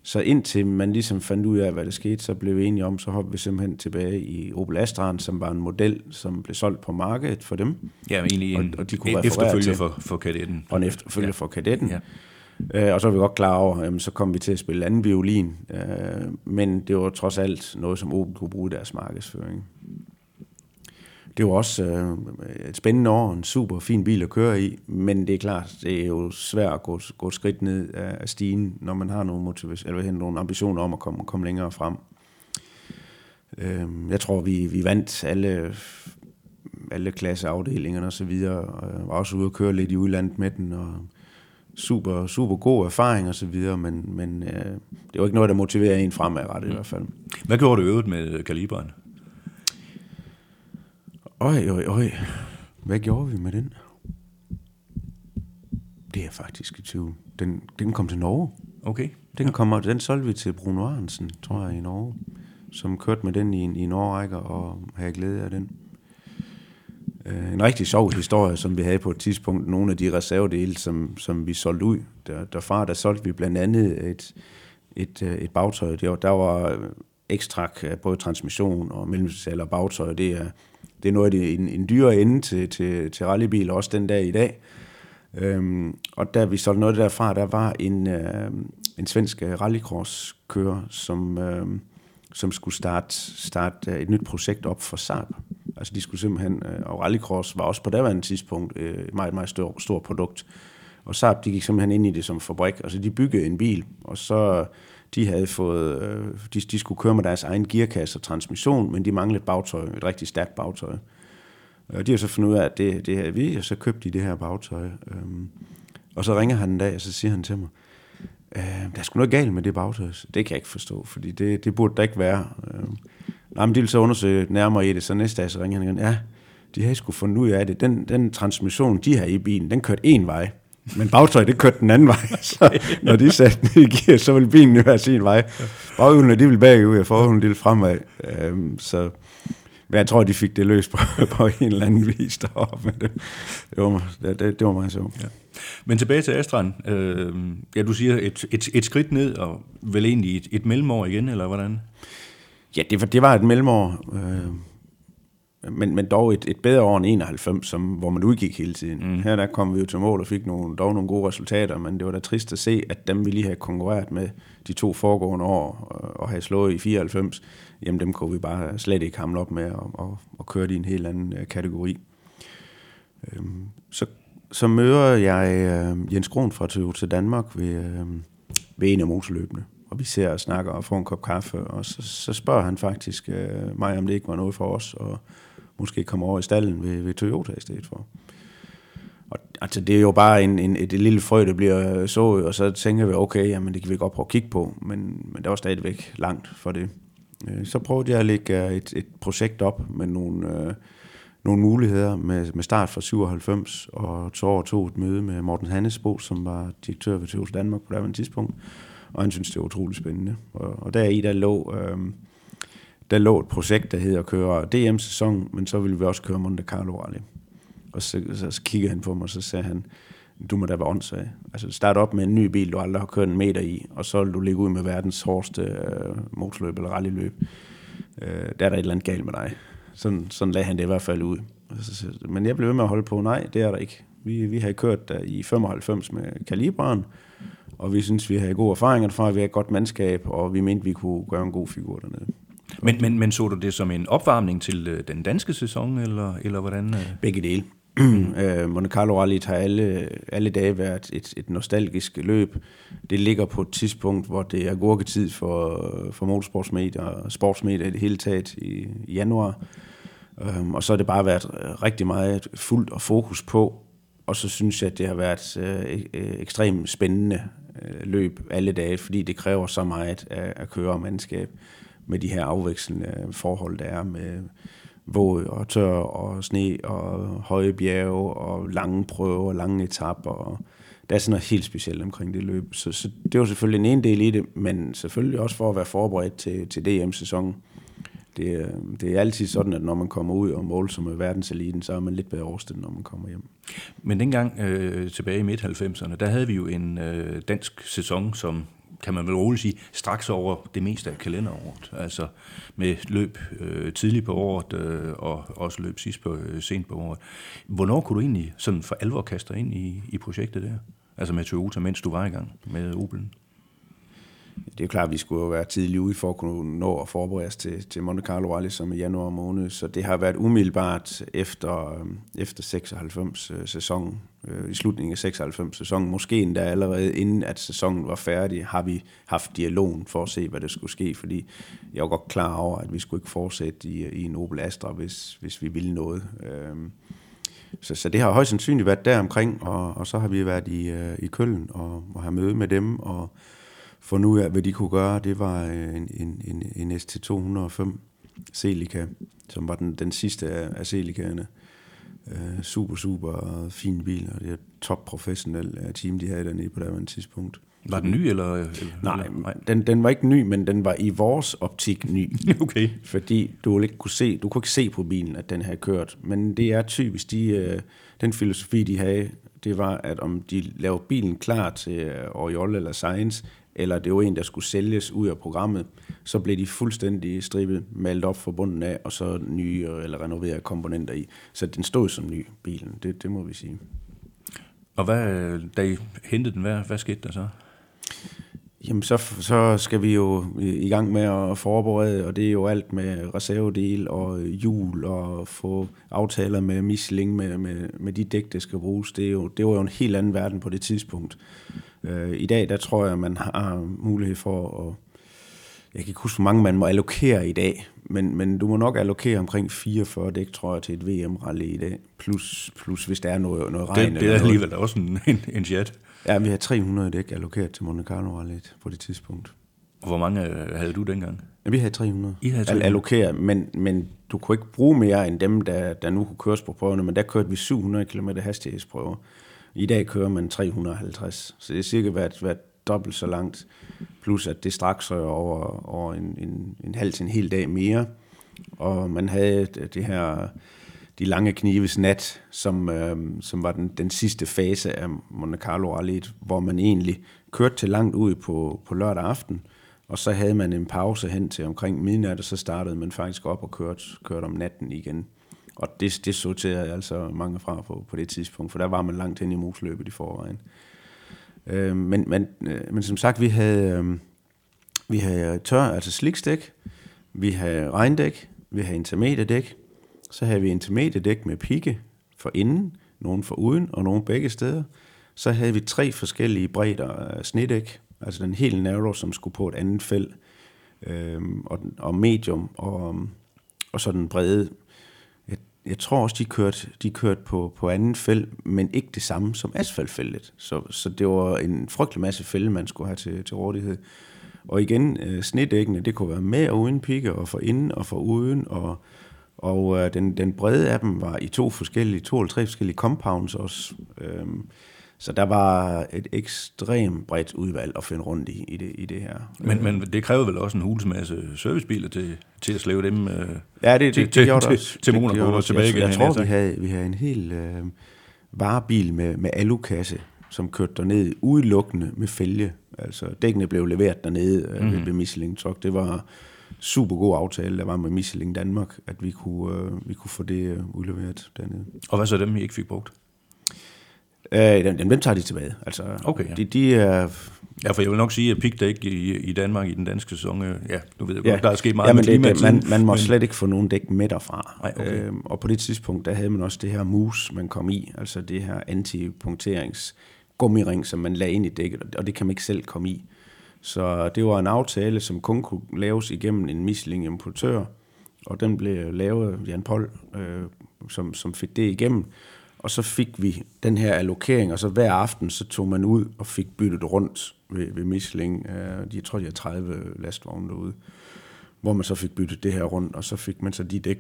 Så indtil man ligesom fandt ud af, hvad der skete, så blev vi enige om, så hoppede vi simpelthen tilbage i Opel Astra'en, som var en model, som blev solgt på markedet for dem. Ja, egentlig en, og, og de kunne en efterfølger for, for kadetten. Og en efterfølger ja. for kadetten. Ja. Øh, og så var vi godt klar over, jamen, så kom vi til at spille anden violin. Øh, men det var trods alt noget, som Opel kunne bruge i deres markedsføring. Det var også øh, et spændende år, en super fin bil at køre i, men det er klart, det er jo svært at gå, gå et skridt ned af stigen, når man har nogle, motivation, eller nogle ambitioner om at komme, komme længere frem. Øh, jeg tror, vi, vi vandt alle, alle klasseafdelingerne og så videre, og øh, var også ude at køre lidt i udlandet med den, og super, super god erfaring og så videre, men, men øh, det var ikke noget, der motiverer en fremadrettet mm. i hvert fald. Hvad gjorde du øvet med kaliberen? Øj, øj, øj. Hvad gjorde vi med den? Det er faktisk i tvivl. Den, den kom til Norge. Okay. Den, kommer, den solgte vi til Bruno Arnsen, tror jeg, i Norge, som kørte med den i, i en årrække og havde glæde af den. Øh, en rigtig sjov historie, som vi havde på et tidspunkt. Nogle af de reservedele, som, som vi solgte ud. Der, derfra der solgte vi blandt andet et, et, øh, et bagtøj. Der, der var ekstrak, både transmission og mellemsal og bagtøj. Det er det er noget af det, en, en dyre ende til, til, til rallybiler, også den dag i dag. Øhm, og da vi solgte noget derfra, der var en, øh, en svensk øh, rallycross-kører, som, øh, som skulle starte, starte et nyt projekt op for Saab. Altså de skulle simpelthen, øh, og rallycross var også på daværende tidspunkt et meget, meget stort stor produkt. Og Saab, de gik simpelthen ind i det som fabrik. Altså de byggede en bil, og så de havde fået, øh, de, de skulle køre med deres egen gearkasse og transmission, men de manglede et bagtøj, et rigtig stærkt bagtøj. Og de har så fundet ud af, at det, det her vi, og så købte de det her bagtøj. Øhm, og så ringer han en dag, og så siger han til mig, øh, der er sgu noget galt med det bagtøj. Det kan jeg ikke forstå, fordi det, det burde der ikke være. Øh, nej, men de vil så undersøge nærmere i det, så næste dag så ringer han igen, ja, de havde sgu fundet ud af det. Den, den transmission, de har i bilen, den kørte en vej. Men bagtøj, det kørte den anden vej. Så når de satte den i gear, så ville bilen jo have sin vej. Baghjulene, de ville bagud, og forhjulene, de ville fremad. Øhm, så men jeg tror, de fik det løst på, på en eller anden vis deroppe. Men det, det, var, det, det, det var meget sjovt. Ja. Men tilbage til Astran. Øh, ja, du siger et, et, et skridt ned, og vel egentlig et, et mellemår igen, eller hvordan? Ja, det, det var et mellemår. Øh, men, men dog et, et bedre år end 91, som, hvor man udgik hele tiden. Mm. Her der kom vi jo til mål og fik nogle, dog nogle gode resultater, men det var da trist at se, at dem vi lige havde konkurreret med de to foregående år og, og havde slået i 94, jamen dem kunne vi bare slet ikke hamle op med og, og, og køre i en helt anden uh, kategori. Øhm, så, så møder jeg uh, Jens Kron fra til Danmark ved, uh, ved en af motorløbene og vi ser og snakker og får en kop kaffe, og så, så spørger han faktisk øh, mig, om det ikke var noget for os, og måske komme over i stallen ved, ved Toyota i stedet for. Og altså, det er jo bare en, en, et, lille frø, der bliver øh, sået, og så tænker vi, okay, jamen, det kan vi godt prøve at kigge på, men, men det var stadigvæk langt for det. Øh, så prøvede jeg at lægge øh, et, et projekt op med nogle, øh, nogle muligheder med, med start fra 97, og så over tog et møde med Morten Hannesbo, som var direktør ved Toyota Danmark på det tidspunkt, og han synes det var utrolig spændende. Og, og der i, der lå, øh, der lå et projekt, der hedder at køre DM-sæson, men så ville vi også køre Monte Carlo Rally. Og så, så, så kiggede han på mig, og så sagde han, du må da være åndssvag. Altså start op med en ny bil, du aldrig har kørt en meter i, og så vil du ligge ud med verdens hårdeste øh, motorløb eller rallyløb. Øh, der er der et eller andet galt med dig. Sådan, sådan lagde han det i hvert fald ud. Men jeg blev ved med at holde på, nej, det er der ikke. Vi, vi har kørt der i 95 med kaliberen, og vi synes, vi har gode erfaringer fra, vi har et godt mandskab, og vi mente, vi kunne gøre en god figur dernede. Men, men, men så du det som en opvarmning til øh, den danske sæson, eller, eller hvordan? Øh? Begge dele. øh, Monte Carlo Rally har alle, alle dage været et, et nostalgisk løb. Det ligger på et tidspunkt, hvor det er gurketid for, for motorsportsmedier og sportsmedier i det hele taget i, i januar. Um, og så har det bare været rigtig meget fuldt og fokus på. Og så synes jeg, at det har været øh, ekstremt spændende øh, Øh, løb alle dage, fordi det kræver så meget at, at køre mandskab med de her afvekslende forhold, der er med våd og tør og sne og høje bjerge og lange prøver og lange etapper. Og der er sådan noget helt specielt omkring det løb. Så, så det var selvfølgelig en del i det, men selvfølgelig også for at være forberedt til, til DM-sæsonen. Det, øh, det er altid sådan, at når man kommer ud og måler som med verdenseliten, så er man lidt bedre overstillet, når man kommer hjem. Men dengang øh, tilbage i midt-90'erne, der havde vi jo en øh, dansk sæson, som kan man vel roligt sige, straks over det meste af kalenderåret. Altså med løb øh, tidligt på året, øh, og også løb sidst på, øh, sent på året. Hvornår kunne du egentlig sådan for alvor kaste dig ind i, i projektet der? Altså med Toyota, mens du var i gang med Opel'en? Det er jo klart, at vi skulle jo være tidligt ude for at kunne nå at forberede os til, til Monte Carlo Rally som i januar måned, så det har været umiddelbart efter, øh, efter 96 sæson, øh, sæsonen, øh, i slutningen af 96 sæsonen, måske endda allerede inden at sæsonen var færdig, har vi haft dialogen for at se, hvad der skulle ske, fordi jeg var godt klar over, at vi skulle ikke fortsætte i, i en Opel Astra, hvis, hvis vi ville noget. Øhm, så, så det har højst sandsynligt været der omkring, og, og så har vi været i, øh, i Køln og, og har møde med dem, og fundet ud af, hvad de kunne gøre. Det var øh, en, en, en, en ST205 Celica, som var den, den sidste af, af Celica'erne. Uh, super, super fin bil, og det er top professionel uh, team, de havde dernede på det tidspunkt. Var den ny, eller? eller nej, nej. Den, den var ikke ny, men den var i vores optik ny. okay. Fordi du ikke kunne se, du kunne ikke se på bilen, at den havde kørt. Men det er typisk, de, uh, den filosofi, de havde, det var, at om de lavede bilen klar til Oriol eller Science, eller det var en, der skulle sælges ud af programmet, så blev de fuldstændig stribet, malet op fra bunden af, og så nye eller renoverede komponenter i. Så den stod som ny, bilen, det, det må vi sige. Og hvad, da I hentede den, hvad, hvad skete der så? Jamen, så, så skal vi jo i gang med at forberede, og det er jo alt med reservedel og hjul og få aftaler med Michelin med, med, med de dæk, der skal bruges. Det, er jo, det var jo en helt anden verden på det tidspunkt. Øh, I dag, der tror jeg, man har mulighed for at... Jeg kan ikke huske, hvor mange man må allokere i dag, men, men du må nok allokere omkring 44 dæk, tror jeg, til et VM-rally i dag. Plus, plus hvis der er noget, noget regn. Det, det er alligevel også en, en, en. Ja, vi har 300 dæk allokeret til Monte Carlo Rally på det tidspunkt. Og hvor mange øh, havde du dengang? Ja, vi havde 300. I havde 300? allokeret, men, men du kunne ikke bruge mere end dem, der, der nu kunne køres på prøverne, men der kørte vi 700 km hastighedsprøver. I dag kører man 350, så det er cirka været, været dobbelt så langt. Plus at det straks over, over en, en, en halv til en hel dag mere. Og man havde det her, de lange knives nat, som, øh, som var den, den sidste fase af Monte Carlo Rally, hvor man egentlig kørte til langt ud på, på lørdag aften, og så havde man en pause hen til omkring midnat, og så startede man faktisk op og kørte, kørte om natten igen. Og det, det sorterede altså mange fra på, på det tidspunkt, for der var man langt hen i mosløbet i forvejen. Øh, men, men, øh, men som sagt, vi havde, øh, vi havde tør, altså sliksdæk, vi havde regndæk, vi havde intermediedæk, så havde vi intermediedæk med pigge for inden, nogen for uden og nogen begge steder. Så havde vi tre forskellige bredder af snedæk, altså den helt narrow, som skulle på et andet felt, øh, og, og medium, og, og så den brede jeg tror også, de kørte, de kørte på, på anden felt, men ikke det samme som asfaltfældet. Så, så det var en frygtelig masse fælde, man skulle have til, til rådighed. Og igen, øh, snedækkene, det kunne være med og uden pigge, og for inden og for uden, og, og øh, den, den brede af dem var i to forskellige, to eller tre forskellige compounds også. Øhm, så der var et ekstremt bredt udvalg at finde rundt i, i, det, i det her. Men, men det krævede vel også en hulsmasse servicebiler til, til at slæve dem øh, ja, det, til, det, det, gjorde til, til Det Monaco og tilbage jeg, igen. Jeg havde tror, vi sagt. havde, vi havde en hel øh, varebil med, med alukasse, som kørte derned udelukkende med fælge. Altså dækkene blev leveret dernede øh, mm. ved, ved Michelin Truck. Det var super god aftale, der var med Michelin Danmark, at vi kunne, øh, vi kunne få det øh, udleveret dernede. Og hvad så dem, I ikke fik brugt? Øh, dem, dem, tager de tilbage. Altså, Okay, ja. de, de er Ja, for jeg vil nok sige, at pickdæk i, i Danmark i den danske sæson, øh, ja, nu ved jeg Ja, godt, der er sket meget ja, med men det, klimaet det, man, man må men- slet ikke få nogen dæk med derfra. Nej, okay. øhm, og på det tidspunkt, der havde man også det her mus, man kom i, altså det her antipunkterings gummiring, som man lagde ind i dækket, og det kan man ikke selv komme i. Så det var en aftale, som kun kunne laves igennem en Michelin importør, og den blev lavet af Jan Pol, øh, som, som fik det igennem. Og så fik vi den her allokering, og så hver aften, så tog man ud og fik byttet rundt ved, ved Michelin. Øh, de, jeg tror, de har 30 lastvogne derude hvor man så fik byttet det her rundt, og så fik man så de dæk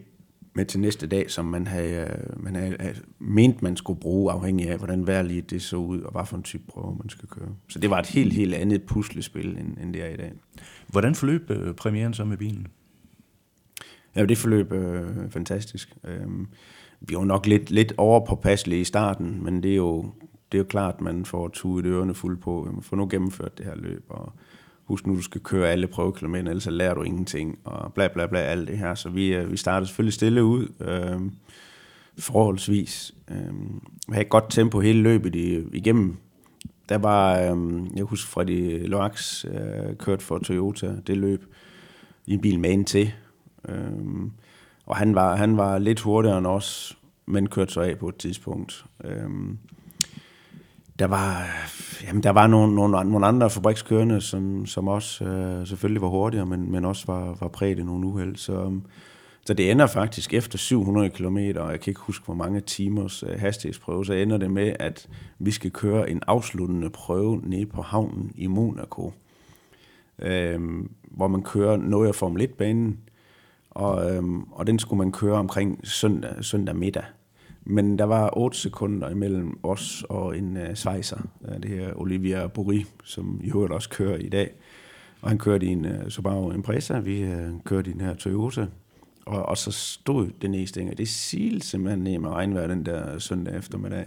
med til næste dag, som man havde, øh, man havde, ment, man skulle bruge, afhængig af, hvordan vejrligt det så ud, og hvad for en type prøve, man skal køre. Så det var et helt, helt andet puslespil, end, end det er i dag. Hvordan forløb øh, premieren så med bilen? Ja, det forløb øh, fantastisk. Øhm, vi var nok lidt, lidt overpåpasselige i starten, men det er jo, det er jo klart, at man får tuet ørerne fuld på. Man nu gennemført det her løb, og husk nu, du skal køre alle prøvekilometer, ellers så lærer du ingenting, og bla bla bla, alt det her. Så vi, øh, vi startede selvfølgelig stille ud, øh, forholdsvis. Øh, vi havde et godt tempo hele løbet i, igennem. Der var, øh, jeg husker Freddy Loax øh, kørt for Toyota, det løb, i en bil med en til. Øh, og han var, han var lidt hurtigere end os, men kørte så af på et tidspunkt. Øhm, der var, jamen, der var nogle, nogle, nogle andre fabrikskørende, som, som også øh, selvfølgelig var hurtigere, men, men også var, var præget af nogle uheld. Så, øhm, så det ender faktisk efter 700 km, og jeg kan ikke huske, hvor mange timers øh, hastighedsprøve, så ender det med, at vi skal køre en afsluttende prøve nede på havnen i Monaco, øh, hvor man kører noget af Formel 1-banen, og, øhm, og den skulle man køre omkring søndag, søndag middag. Men der var 8 sekunder imellem os og en øh, svejser, øh, det her Olivia Bouri, som i øvrigt også kører i dag. Og han kørte i en øh, Subaru Impreza, vi øh, kørte i den her Toyota. Og, og så stod det næste og det silede simpelthen ned med regnvejr den der søndag eftermiddag.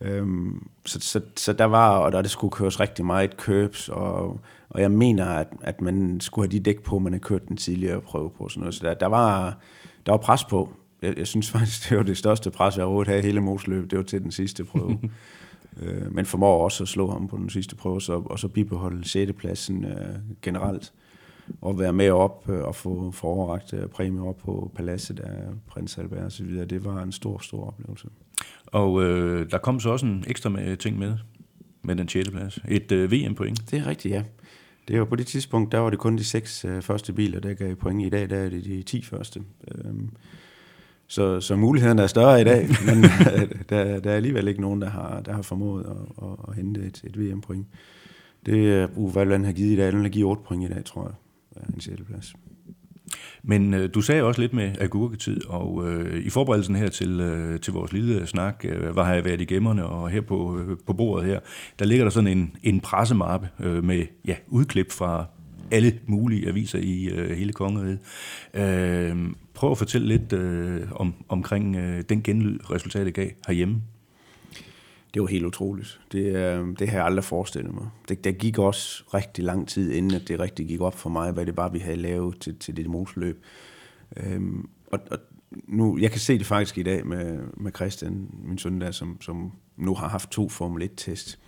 Øhm, så, så, så der var, og der det skulle køres rigtig meget købs, og, og jeg mener, at, at man skulle have de dæk på, man har kørt den tidligere prøve på. Sådan noget. Så der, der, var, der var pres på. Jeg, jeg synes faktisk, det var det største pres, jeg overhovedet havde hele mosløbet. Det var til den sidste prøve. øh, men formår også at slå ham på den sidste prøve, så, og så bibeholde 6. pladsen øh, generelt. Og være med op øh, og få, overragt øh, præmie op på paladset af prins Albert og så videre. Det var en stor, stor oplevelse. Og øh, der kom så også en ekstra ting med, med den 6. plads. Et øh, VM-point. Det er rigtigt, ja. Det var på det tidspunkt, der var det kun de seks øh, første biler, der gav point. I dag der er det de 10 første. Øhm, så, så muligheden er større i dag, men øh, der, der er alligevel ikke nogen, der har, der har formået at, at, at hente et, et VM-point. Det uh, Uwe har givet i dag, den har givet 8 point i dag, tror jeg. En 6. plads. Men øh, du sagde også lidt med agurketid, og øh, i forberedelsen her til, øh, til vores lille snak, øh, var jeg været i gemmerne, og her på, øh, på bordet her, der ligger der sådan en, en pressemappe øh, med ja, udklip fra alle mulige aviser i øh, hele kongeriget. Øh, prøv at fortælle lidt øh, om, omkring øh, den genlyd, resultatet gav herhjemme. Det var helt utroligt. Det, øh, det har jeg aldrig forestillet mig. Det, der gik også rigtig lang tid, inden at det rigtig gik op for mig, hvad det var, vi havde lavet til, til det mosløb. Øhm, og, og nu, jeg kan se det faktisk i dag med, med Christian, min søn der, som, som nu har haft to Formel 1-test.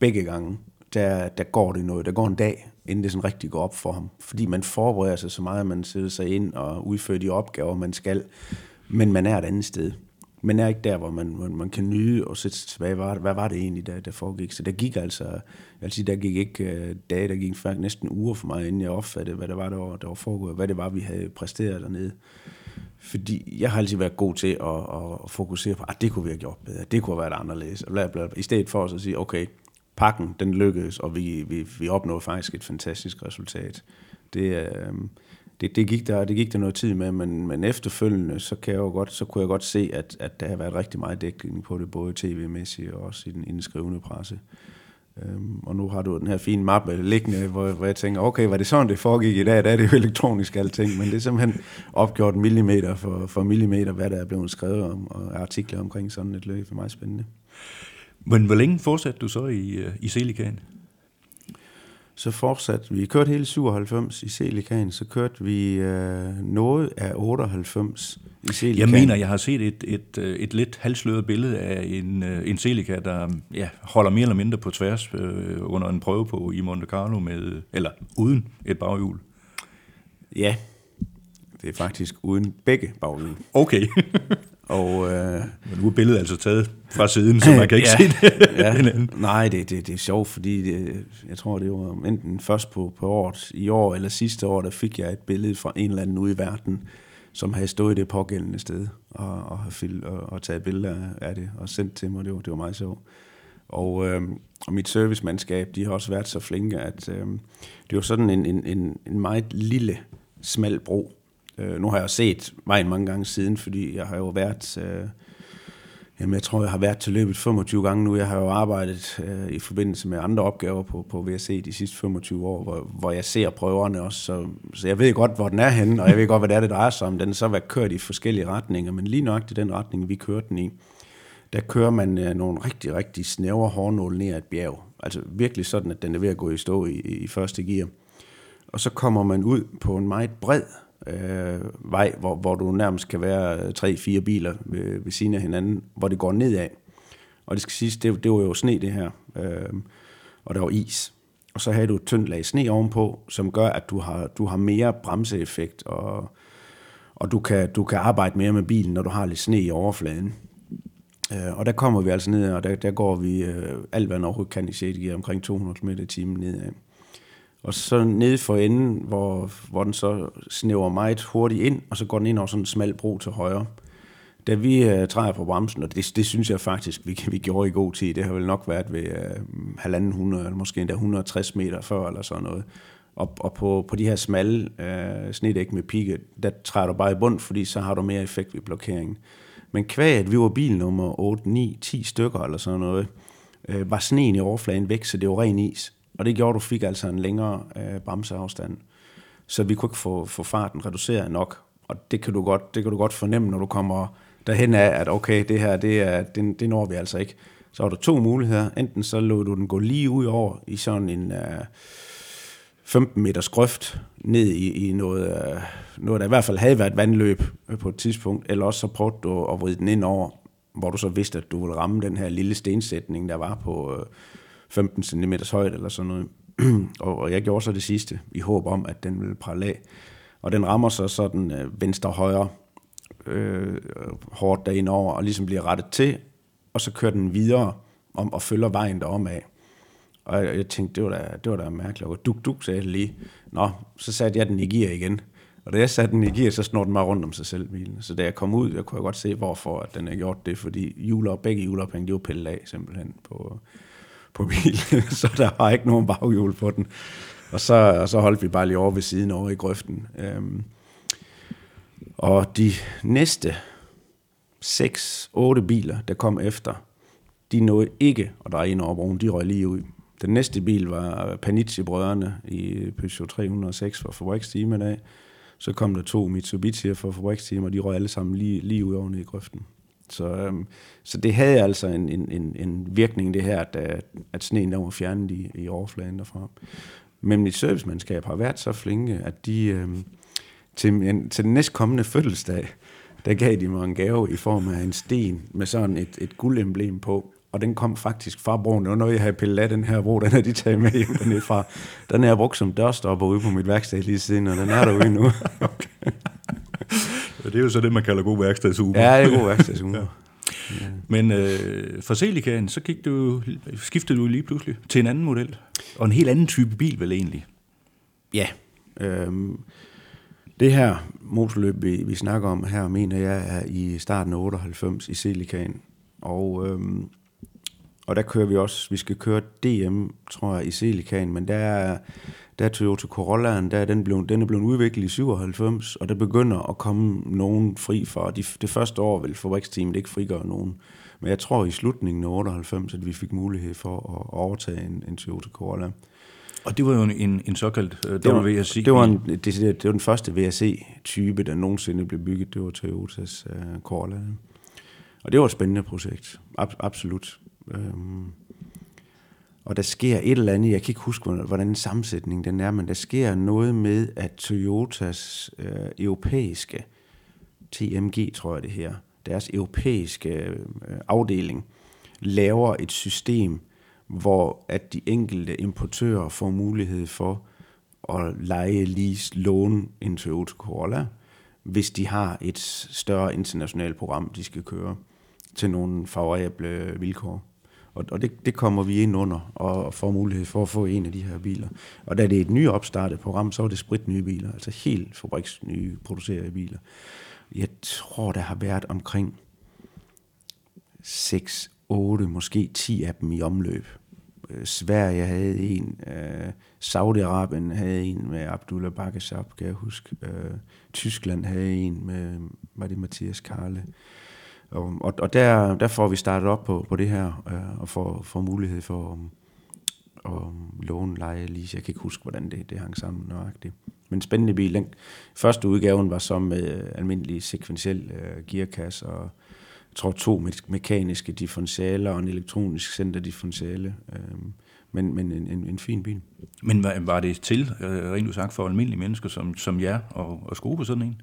Begge gange, der, der går det noget. Der går en dag, inden det sådan rigtig går op for ham. Fordi man forbereder sig så meget, at man sætter sig ind og udfører de opgaver, man skal. Men man er et andet sted. Man er ikke der, hvor man, man, man kan nyde og sætte sig tilbage. Hvad, hvad var det egentlig, der, der foregik? Så der gik altså, jeg vil sige, der gik ikke uh, dage, der gik faktisk næsten uger for mig, inden jeg opfattede, hvad det var, der var, der var foregået, hvad det var, vi havde præsteret dernede. Fordi jeg har altid været god til at, at fokusere på, at det kunne vi have gjort bedre, det kunne have været anderledes, og bla, bla, bla. i stedet for at sige, okay, pakken, den lykkedes, og vi, vi, vi opnåede faktisk et fantastisk resultat. Det, øh, det, det, gik der, det gik der noget tid med, men, men efterfølgende, så, kan jeg jo godt, så kunne jeg godt se, at, at der har været rigtig meget dækning på det, både tv-mæssigt og også i den, i den skrivende presse. Øhm, og nu har du den her fine mappe øh, liggende, hvor, hvor jeg tænker, okay, var det sådan, det foregik i dag? Der er det jo elektronisk alting, men det er simpelthen opgjort millimeter for, for millimeter, hvad der er blevet skrevet om, og artikler omkring sådan et løb. Det er meget spændende. Men hvor længe fortsatte du så i, øh, i Selikan? Så fortsatte vi. kørte hele 97 i Selikan, så kørte vi øh, noget af 98 i Selikan. Jeg mener, jeg har set et, et, øh, et lidt halsløret billede af en, øh, en Celica, der ja, holder mere eller mindre på tværs øh, under en prøve på i Monte Carlo, med, eller uden et baghjul. Ja, det er faktisk uden begge baghjul. Okay. Og, øh, Men nu er billedet altså taget fra siden, så man kan ikke ja, se det. ja. Nej, det, det, det er sjovt, fordi det, jeg tror, det var enten først på, på året i år eller sidste år, der fik jeg et billede fra en eller anden ude i verden, som havde stået i det pågældende sted og, og, har fil, og, og taget billeder af det og sendt til mig. Det var, det var meget sjovt. Og, øh, og mit servicemandskab, de har også været så flinke, at øh, det var sådan en, en, en, en meget lille, smal bro, Øh, nu har jeg set vejen mange gange siden, fordi jeg har jo været... Øh, jamen, jeg tror, jeg har været til løbet 25 gange nu. Jeg har jo arbejdet øh, i forbindelse med andre opgaver på, på VSC de sidste 25 år, hvor, hvor jeg ser prøverne også. Så, så jeg ved godt, hvor den er henne, og jeg ved godt, hvad det er, det drejer sig om. Den har så været kørt i forskellige retninger, men lige nok i den retning, vi kørte den i, der kører man øh, nogle rigtig, rigtig snævre hårnåle ned ad et bjerg. Altså virkelig sådan, at den er ved at gå i stå i, i første gear. Og så kommer man ud på en meget bred øh, vej, hvor, hvor du nærmest kan være øh, tre-fire biler ved, ved siden af hinanden, hvor det går nedad. Og det skal siges, det, det var jo sne det her, øh, og der var is. Og så havde du et tyndt lag sne ovenpå, som gør, at du har, du har mere bremseeffekt, og, og du, kan, du kan arbejde mere med bilen, når du har lidt sne i overfladen. Øh, og der kommer vi altså ned, og der, der går vi øh, alt, hvad man overhovedet kan i 6 omkring 200 km i timen nedad. Og så nede for enden, hvor, hvor den så snæver meget hurtigt ind, og så går den ind over sådan en smal bro til højre. Da vi uh, træder på bremsen, og det, det synes jeg faktisk, vi, vi gjorde i god tid, det har vel nok været ved uh, halvanden hundrede, eller måske endda 160 meter før, eller sådan noget. Og, og på, på de her smalle uh, snedæk med pigge, der træder du bare i bund, fordi så har du mere effekt ved blokeringen. Men kvæg, at vi var bil nummer 8, 9, 10 stykker eller sådan noget, uh, var sneen i overfladen væk, så det var ren is. Og det gjorde, at du fik altså en længere øh, bremseafstand. Så vi kunne ikke få, få farten reduceret nok. Og det kan, du godt, det kan du godt fornemme, når du kommer derhen af, at okay, det her, det, er, det, det når vi altså ikke. Så var der to muligheder. Enten så lod du den gå lige ud over i sådan en øh, 15 meters grøft, ned i, i noget, øh, noget, der i hvert fald havde været vandløb øh, på et tidspunkt, eller også så prøvede du at vride den ind over, hvor du så vidste, at du ville ramme den her lille stensætning, der var på... øh, 15 cm højt eller sådan noget. og jeg gjorde så det sidste, i håb om, at den ville prale af. Og den rammer så sådan øh, venstre-højre øh, hårdt derinde over, og ligesom bliver rettet til, og så kører den videre om, og følger vejen derom af. Og jeg, jeg tænkte, det var da, det var da mærkeligt. Og duk, duk, sagde jeg lige. Nå, så satte jeg den i gear igen. Og da jeg satte den i gear, så snor den mig rundt om sig selv, bilen. Så da jeg kom ud, jeg kunne jeg godt se, hvorfor at den har gjort det, fordi hjuler, begge hjulophæng, de var pillet af simpelthen på, på bilen, så der var ikke nogen baghjul på den. Og så, og så holdt vi bare lige over ved siden over i grøften. Øhm, og de næste 6-8 biler, der kom efter, de nåede ikke at dreje ind over broen, de røg lige ud. Den næste bil var Panizzi-brødrene i Peugeot 306 for fabriksteamet af. Så kom der to Mitsubishi for fabriksteamet, og de røg alle sammen lige, lige ud over i grøften. Så, øhm, så det havde altså en, en, en, en virkning, det her, at, øh, at sneen der var fjernet i, i overfladen derfra. Men mit servicemandskab har været så flinke, at de øhm, til, en, til den næstkommende fødselsdag, der gav de mig en gave i form af en sten med sådan et, et guldemblem på. Og den kom faktisk fra broen. Det var noget, jeg havde pillet af den her bro. Den har de taget med hjem dernede fra. Den er jeg brugt som dørstopper ude på mit værksted lige siden, og den er derude nu. okay. Det er jo så det, man kalder god værkstedshumor. Ja, det er god værkstedshumor. ja. Men øh, for Celikaen, så gik du, skiftede du lige pludselig til en anden model. Og en helt anden type bil vel egentlig. Ja. Øhm, Det her motorløb, vi, vi snakker om her, mener jeg er i starten af 98 i Selikan. Og, øhm, og der kører vi også, vi skal køre DM, tror jeg, i Selikan, men der er, der er Toyota Corollaen, der er den, blevet, den er blevet udviklet i 97, og der begynder at komme nogen fri for. De, det første år vil fabriksteamet ikke frigøre nogen. Men jeg tror i slutningen af 98, at vi fik mulighed for at overtage en, en Toyota Corolla. Og det var jo en, en såkaldt uh, Det var, WRC. det, var en, det, det, det var den første VRC-type, der nogensinde blev bygget. Det var Toyotas uh, Corolla. Og det var et spændende projekt. Ab, absolut. Øhm, og der sker et eller andet, jeg kan ikke huske, hvordan sammensætningen den er, men der sker noget med, at Toyotas øh, europæiske TMG, tror jeg det her, deres europæiske øh, afdeling, laver et system, hvor at de enkelte importører får mulighed for at lege, lease, låne en Toyota Corolla, hvis de har et større internationalt program, de skal køre til nogle favorable vilkår. Og, og det, det kommer vi ind under og får mulighed for at få en af de her biler. Og da det er et nyopstartet program, så er det sprit nye biler, altså helt fabriksnye producerede biler. Jeg tror, der har været omkring 6, 8, måske 10 af dem i omløb. Øh, Sverige havde en, øh, Saudi-Arabien havde en med Abdullah Bagashab, kan jeg huske. Øh, Tyskland havde en med, var det Mathias Karle og, og der, der får vi startet op på, på det her, øh, og får, får mulighed for um, at, og låne, leje, lease. Jeg kan ikke huske, hvordan det, det hang sammen nøjagtigt. Men spændende bil. Den første udgaven var så med øh, almindelig sekventiel øh, gearkasse og jeg tror to me- mekaniske differentialer og en elektronisk center differentiale. Øh, men, men en, en, en fin bil. Men var, var det til, øh, rent sagt, for almindelige mennesker som, som jer at, at skrue på sådan en?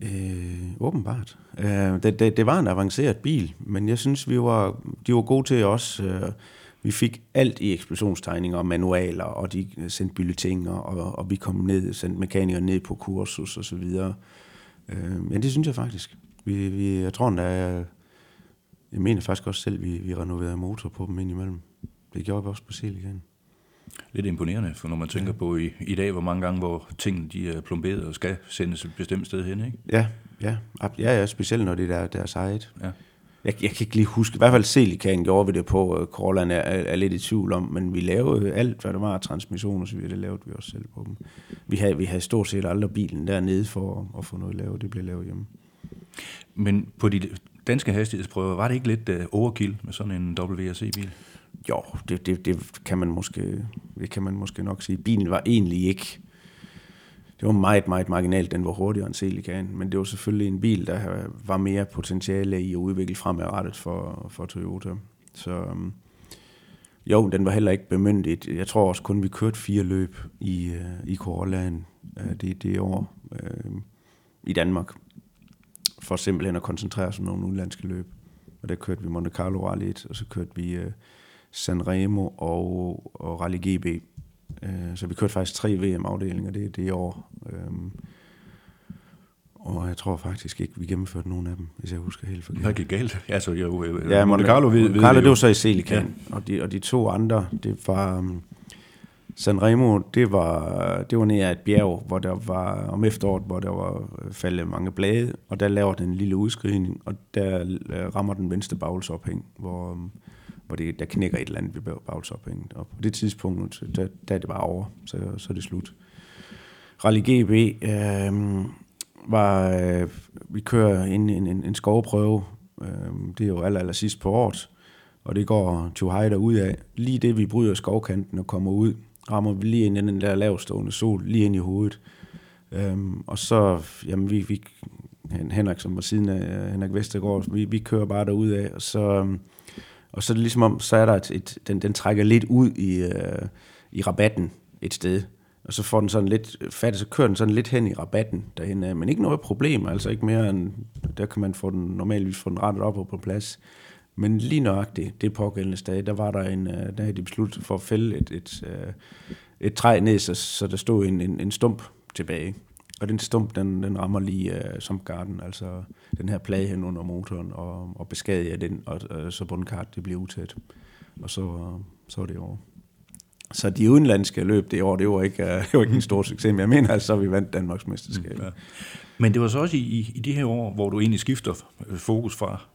Øh, åbenbart. Øh, det, det, det var en avanceret bil, men jeg synes, vi var, de var gode til os. Øh, vi fik alt i eksplosionstegninger og manualer, og de øh, sendte bulletiner, og, og vi kom ned, sendte mekanikere ned på kursus og så videre. Øh, men det synes jeg faktisk. Vi, vi, jeg tror, der er, jeg mener faktisk også selv, vi, vi renoverede motor på dem indimellem. Det gjorde vi også på Seligan. Lidt imponerende, for når man tænker på i, i dag, hvor mange gange, hvor tingene de er plomberet og skal sendes et bestemt sted hen, ikke? Ja, ja, ja, ja specielt når det er der, deres eget. Ja. Jeg, jeg kan ikke lige huske, i hvert fald Celican gjorde vi det på, Corollaen er, er, er lidt i tvivl om, men vi lavede alt, hvad der var transmission og så videre, det lavede vi også selv på dem. Vi havde, vi havde stort set aldrig bilen dernede for at, at få noget lavet, det blev lavet hjemme. Men på de danske hastighedsprøver, var det ikke lidt uh, overkill med sådan en WRC-bil? Jo, det, det, det, kan man måske, det kan man måske nok sige. Bilen var egentlig ikke... Det var meget, meget marginalt, den var hurtigere end Celicaen, men det var selvfølgelig en bil, der var mere potentiale i at udvikle fremadrettet for, for Toyota. Så øhm, jo, den var heller ikke bemyndigt. Jeg tror også kun, vi kørte fire løb i, øh, i Corollaen øh, det, det år øh, i Danmark, for simpelthen at koncentrere os om nogle udlandske løb. Og der kørte vi Monte Carlo Rally 1, og så kørte vi... øh, Sanremo og, og Rally GB. Øh, så vi kørte faktisk tre VM-afdelinger det, det år. Øhm, og jeg tror faktisk ikke, vi gennemførte nogen af dem, hvis jeg husker helt forkert. Hvad gik galt? Altså, jo, ja, Monte Carlo, ved, Monte Carlo det, var så i Celican, ja. og, de, og de to andre, det var... Um, Sanremo, det var, det var nede af et bjerg, hvor der var om efteråret, hvor der var faldet mange blade, og der laver den en lille udskrivning, og der rammer den venstre bagsophæng, hvor, um, hvor det, der knækker et eller andet ved bagsophænget. Og på det tidspunkt, der, der er det bare over, så, så er det slut. Rally GB øh, var, øh, vi kører en, en, en, en skovprøve, øh, det er jo aller, aller sidst på året, og det går to hejder ud af. Lige det, vi bryder skovkanten og kommer ud, rammer vi lige ind i den der lavstående sol, lige ind i hovedet. Øhm, og så, jamen vi, vi, Henrik, som var siden af øh, Henrik Vestergaard, vi, vi kører bare derud af, og så, øhm, og så er det ligesom om, så er der et, et den, den trækker lidt ud i, øh, i rabatten et sted, og så får den sådan lidt fat, så kører den sådan lidt hen i rabatten derhen af, men ikke noget problem, altså ikke mere end, der kan man få den, normalvis få den rettet op og på plads. Men lige nøjagtigt, det pågældende sted, der var der en, øh, der havde de besluttet for at fælde et, et, øh, et træ ned, så, så der stod en, en, en stump tilbage. Og den stump, den, den rammer lige uh, som garden, altså den her plade hen under motoren, og, og beskadiger den, og uh, så bundkart, det bliver utæt. Og så, uh, så er det over. Så de udenlandske løb det år, det var ikke, det var ikke en stor succes, men jeg mener altså, at vi vandt Danmarks mesterskab. Ja. Men det var så også i, i de her år, hvor du egentlig skifter fokus fra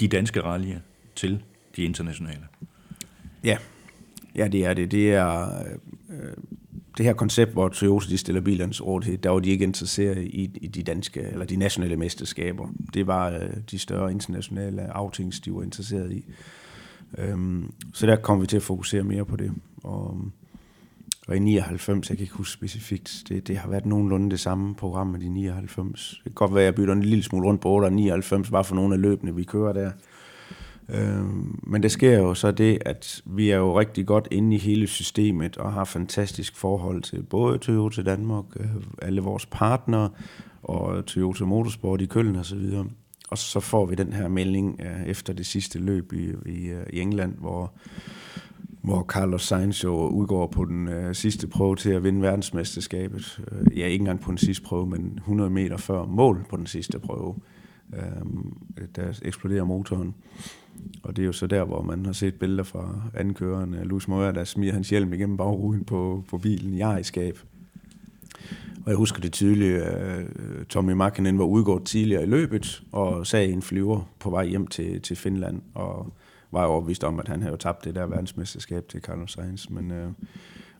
de danske rallyer til de internationale. Ja, ja det er det. Det er øh, det her koncept, hvor Toyota de stiller bilerne til rådighed, der var de ikke interesseret i, i de danske eller de nationale mesterskaber. Det var øh, de større internationale outings, de var interesseret i. Øhm, så der kom vi til at fokusere mere på det. Og, og i 99, jeg kan ikke huske specifikt, det, det har været nogenlunde det samme program med de 99. Det kan godt være, at jeg bytter en lille smule rundt på 8 og 99, bare for nogle af løbene, vi kører der. Øh, men det sker jo så det, at vi er jo rigtig godt inde i hele systemet og har fantastisk forhold til både Toyota Danmark, øh, alle vores partnere og Toyota Motorsport i Køln og så videre. Og så får vi den her melding øh, efter det sidste løb i, i, øh, i England, hvor, hvor Carlos Sainz jo udgår på den øh, sidste prøve til at vinde verdensmesterskabet. Øh, ja, ikke engang på den sidste prøve, men 100 meter før mål på den sidste prøve. Øh, der eksploderer motoren. Og det er jo så der, hvor man har set billeder fra ankøreren, Louis Møller, der smider hans hjelm igennem bagruden på, på bilen i ejerskab. Og jeg husker det tydeligt, at øh, Tommy Makinen var udgået tidligere i løbet, og sagde en flyver på vej hjem til, til Finland, og var overbevist om, at han havde tabt det der verdensmesterskab til Carlos Sainz. Men, øh,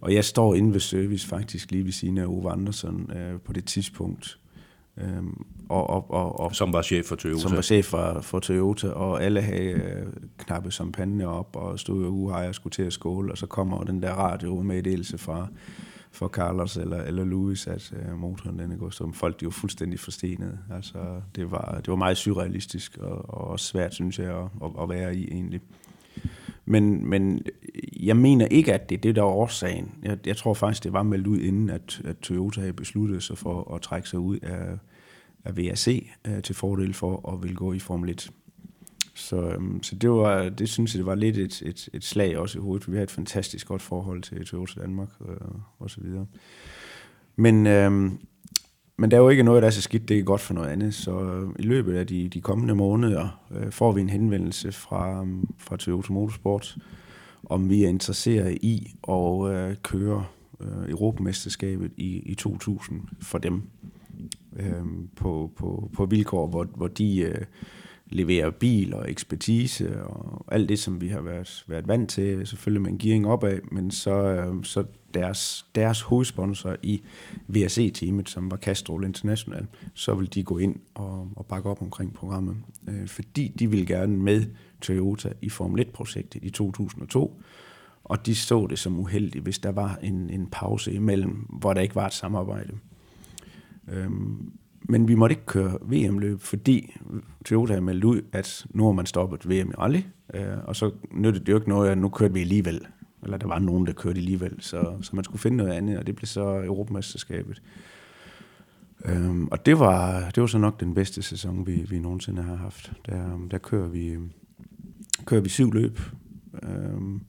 og jeg står inde ved service faktisk lige ved siden af Ove Andersen øh, på det tidspunkt, Øhm, og, og, og, og, som var chef for Toyota. Som var chef for, for Toyota, og alle havde øh, knappe champagne op og stod og uhejer og skulle til at skåle, og så kommer den der radio meddelelse fra, for Carlos eller, eller Louis, at øh, motoren den er gået, som folk de var fuldstændig forstenet. Altså, det var, det var meget surrealistisk og, og også svært, synes jeg, at, at, at være i egentlig. Men, men jeg mener ikke, at det er det, der er årsagen. Jeg, jeg tror faktisk, det var meldt ud inden, at, at Toyota havde besluttet sig for at trække sig ud af, af VRC uh, øh, til fordel for at vil gå i Formel 1. Så, um, så det, var, det synes jeg, det var lidt et, et, et slag også i hovedet. Vi har et fantastisk godt forhold til Toyota Danmark uh, og så videre. Men um, men der er jo ikke noget, der er så skidt, det er godt for noget andet. Så øh, i løbet af de, de kommende måneder øh, får vi en henvendelse fra, um, fra Toyota Motorsport, om vi er interesseret i at øh, køre øh, Europamesterskabet i, i 2000 for dem. Øh, på, på, på vilkår, hvor, hvor de øh, leverer bil og ekspertise og alt det, som vi har været, været vant til, selvfølgelig med en gearing opad, men så, øh, så deres, deres hovedsponsor i VRC-teamet, som var Castrol International, så vil de gå ind og, og bakke op omkring programmet, øh, fordi de vil gerne med Toyota i Formel 1-projektet i 2002, og de så det som uheldigt, hvis der var en, en pause imellem, hvor der ikke var et samarbejde. Øhm, men vi måtte ikke køre VM-løb, fordi Toyota havde meldt ud, at nu har man stoppet VM i rally, øh, og så nyttede det jo ikke noget, at nu kørte vi alligevel eller der var nogen, der kørte alligevel, så, så man skulle finde noget andet, og det blev så Europamesterskabet. Øhm, og det var, det var så nok den bedste sæson, vi, vi nogensinde har haft. Der, der kører, vi, kører vi syv løb. Øhm,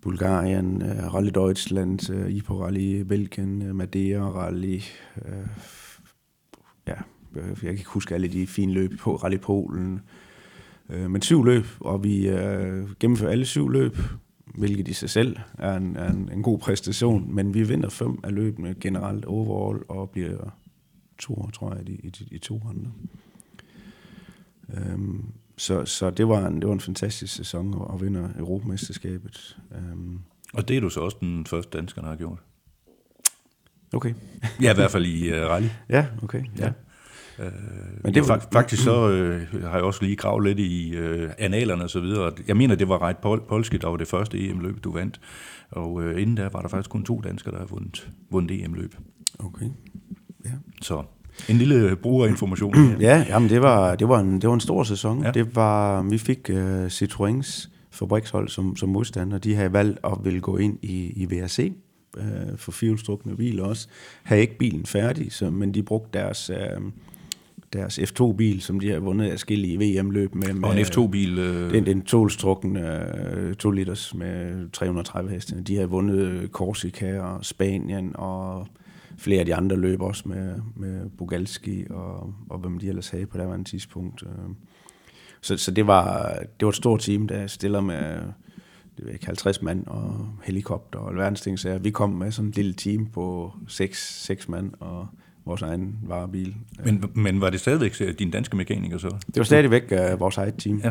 Bulgarien, uh, Rally Deutschland, øh, uh, IPO Rally Belgien, øh, Madeira Rally, øh, ja, jeg kan ikke huske alle de fine løb på Rally Polen, Øh, men syv løb, og vi øh, gennemfører alle syv løb, hvilket i sig selv er en, er en, en god præstation, men vi vinder fem af løbene generelt overall, og bliver to, tror jeg, i, i, i to andre. Øhm, så, så det var en, det var en fantastisk sæson at, at vinde Europamesterskabet. Øhm. Og det er du så også den første dansker, der har gjort? Okay. ja, i hvert fald i uh, rally. Ja, okay. Ja. ja. Øh, Men det var, faktisk så øh, har jeg også lige gravet lidt i øh, analerne og så videre. Jeg mener, det var Reit Pol Polski, der var det første EM-løb, du vandt. Og øh, inden da var der faktisk kun to danskere, der har vundet, vundet EM-løb. Okay, ja. Så en lille brugerinformation. ja, jamen det var, det var, en, det var en stor sæson. Ja. Det var, vi fik uh, Citroëns fabrikshold som, som modstander. De havde valgt at ville gå ind i, i VRC uh, for firehjulstrukne biler også. Havde ikke bilen færdig, så, men de brugte deres... Uh, deres F2-bil, som de har vundet afskillige VM-løb med. med og en F2-bil? Øh... Den, den tolstrukken øh, 2 liters med 330 heste. De har vundet Korsika og Spanien og flere af de andre løb også med, med Bugalski og, og hvem de ellers havde på det var tidspunkt. Øh. Så, så det, var, det var et stort team, der stiller med ikke, 50 mand og helikopter og alverdens ting. Så vi kom med sådan et lille team på 6, 6 mand og vores egen varebil. Men, men var det stadigvæk øh, din danske mekaniker så? Det var stadigvæk uh, vores eget team. Ja.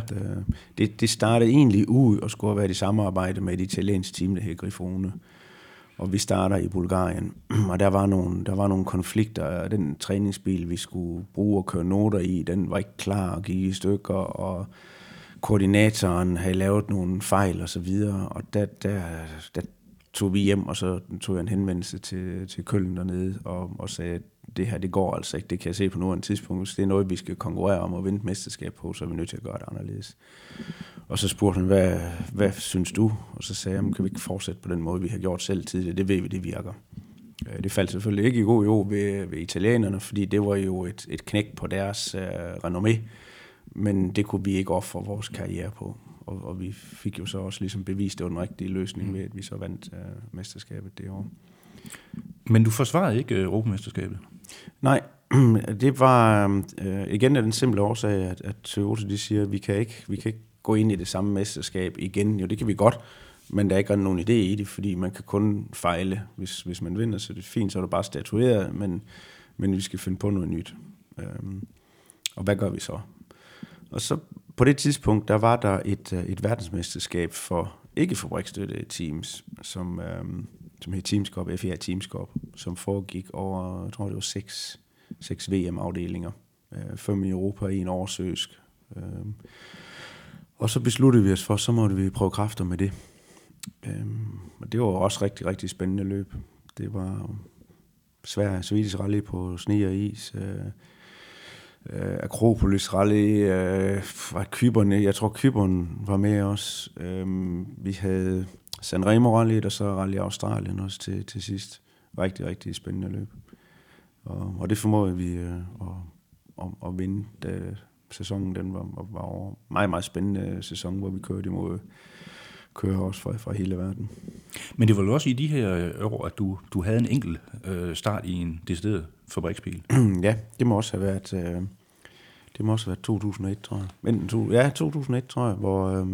Det, det startede egentlig ud og skulle have været i samarbejde med et italiensk team, der hed Grifone. Og vi starter i Bulgarien, og der var nogle, der var nogle konflikter. Den træningsbil, vi skulle bruge og køre noter i, den var ikke klar og gik i stykker, og koordinatoren havde lavet nogle fejl og så videre, og der, der, der tog vi hjem, og så tog jeg en henvendelse til, til Køln dernede, og, og sagde, at det her, det går altså ikke, det kan jeg se på nuværende tidspunkt. Hvis det er noget, vi skal konkurrere om og vinde mesterskab på, så er vi nødt til at gøre det anderledes. Og så spurgte han, hvad, hvad synes du? Og så sagde jeg, kan vi ikke fortsætte på den måde, vi har gjort selv tidligere? Det ved vi, det virker. Øh, det faldt selvfølgelig ikke i god jord ved, ved italienerne, fordi det var jo et, et knæk på deres uh, renommé, men det kunne vi ikke ofre vores karriere på. Og, og vi fik jo så også ligesom bevist, det var den rigtige løsning mm. ved, at vi så vandt uh, mesterskabet det år. Men du forsvarede ikke uh, Europamesterskabet? Nej, det var uh, igen af den simple årsag, at, at Toyota de siger, at vi kan ikke, vi kan ikke gå ind i det samme mesterskab igen. Jo, det kan vi godt, men der er ikke nogen idé i det, fordi man kan kun fejle, hvis, hvis man vinder, så det er fint, så er det bare statueret, men, men vi skal finde på noget nyt. Um, og hvad gør vi så? Og så på det tidspunkt, der var der et, øh, et verdensmesterskab for ikke fabrikstøtte teams, som, øh, som hed Teamskop, FIA Teamskop, som foregik over, jeg tror det var seks, seks VM-afdelinger. Øh, fem i Europa en oversøsk. Øh, og så besluttede vi os for, så måtte vi prøve kræfter med det. Øh, og det var også rigtig, rigtig spændende løb. Det var svært Swedish Rally på sne og is. Øh, øh, Akropolis Rally, øh, var Kyberne, jeg tror Kyberne var med også. Øh, vi havde Sanremo Rally, og så Rally Australien også til, til sidst. Rigtig, rigtig spændende løb. Og, og det formåede vi øh, at, at, at vinde, da sæsonen den var, var over. Meget, meget spændende sæson, hvor vi kørte imod kører også fra, fra hele verden. Men det var jo også i de her år, at du, du havde en enkelt øh, start i en decideret fabriksbil. ja, det må også have været, øh, det må også have været 2001, tror jeg. Enten to, ja, 2001, tror jeg, hvor, øh,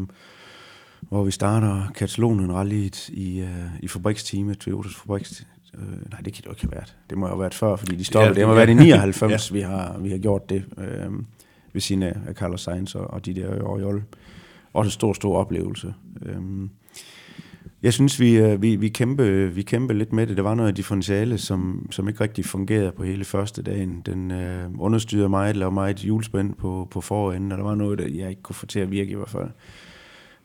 hvor vi starter Katalonien rallyet i, øh, i fabriksteamet, Toyotas fabriks. Øh, nej, det kan det jo ikke have været. Det må jo have været før, fordi de stoppede. Ja, det, det må have været i 99, ja. vi, har, vi har gjort det øh, ved siden af Carlos Sainz og, og de der Oriol. Også en stor, stor oplevelse. Øh, jeg synes, vi, øh, vi, vi, kæmpe, vi kæmpe lidt med det. Der var noget differentiale, som, som ikke rigtig fungerede på hele første dagen. Den øh, understyrede meget, lavede meget julespænd på, på forenden, og der var noget, der jeg ikke kunne få til at virke i hvert fald.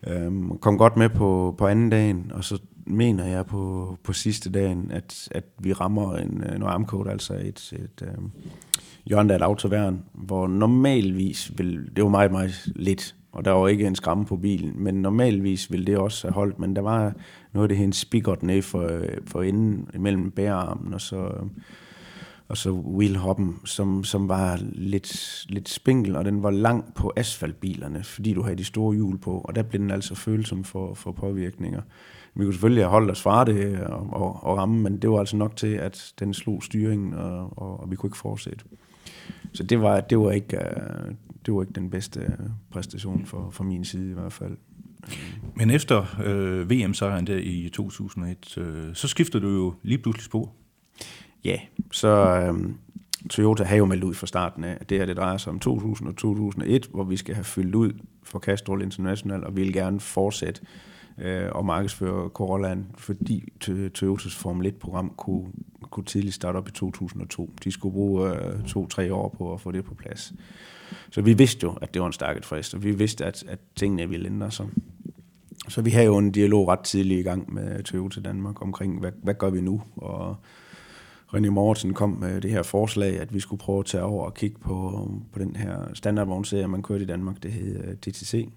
Øhm, kom godt med på, på anden dagen, og så mener jeg på, på sidste dagen, at, at vi rammer en, øh, en armkode, altså et, et øh, Jørgendal Autoværn, hvor normalvis vil, det var meget, meget lidt og der var ikke en skramme på bilen, men normalvis ville det også have holdt, men der var noget af det her en spigot ned for, for enden imellem bærearmen og så, og så wheelhoppen, som, som var lidt, lidt spinkel, og den var lang på asfaltbilerne, fordi du havde de store hjul på, og der blev den altså følsom for, for påvirkninger. Vi kunne selvfølgelig have holdt os fra det og, og, og ramme, men det var altså nok til, at den slog styringen, og, og, og vi kunne ikke fortsætte. Så det var, det var ikke, øh, det var ikke den bedste øh, præstation for, for min side i hvert fald. Men efter øh, VM-sejren der i 2001, øh, så skifter du jo lige pludselig spor. Ja, så øh, Toyota har jo meldt ud fra starten af, at det her det drejer sig om 2000 og 2001, hvor vi skal have fyldt ud for Castrol International, og vi vil gerne fortsætte øh, og markedsføre Corollaen, fordi Toyotas Formel 1-program kunne, kunne tidligt starte op i 2002. De skulle bruge øh, to-tre år på at få det på plads. Så vi vidste jo, at det var en stakket frist, og vi vidste, at, at tingene ville ændre sig. Så vi havde jo en dialog ret tidligt i gang med Toyota Danmark omkring, hvad, hvad gør vi nu? Og René Mortensen kom med det her forslag, at vi skulle prøve at tage over og kigge på, på den her standardvognserie, man kørte i Danmark, det hed øh, DTC,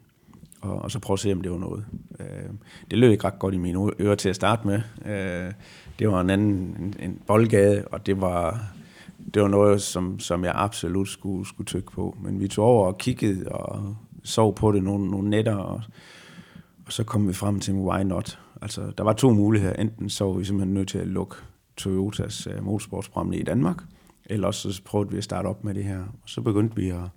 og, og så prøve at se, om det var noget. Øh, det lød ikke ret godt i mine ører til at starte med. Øh, det var en anden en, en boldgade, og det var, det var noget, som, som jeg absolut skulle, skulle tykke på. Men vi tog over og kiggede og sov på det nogle, nogle nætter, og, og så kom vi frem til, why not? Altså, der var to muligheder. Enten så var vi simpelthen nødt til at lukke Toyotas uh, motorsportsprogram i Danmark, eller også så prøvede vi at starte op med det her. Og så begyndte vi at,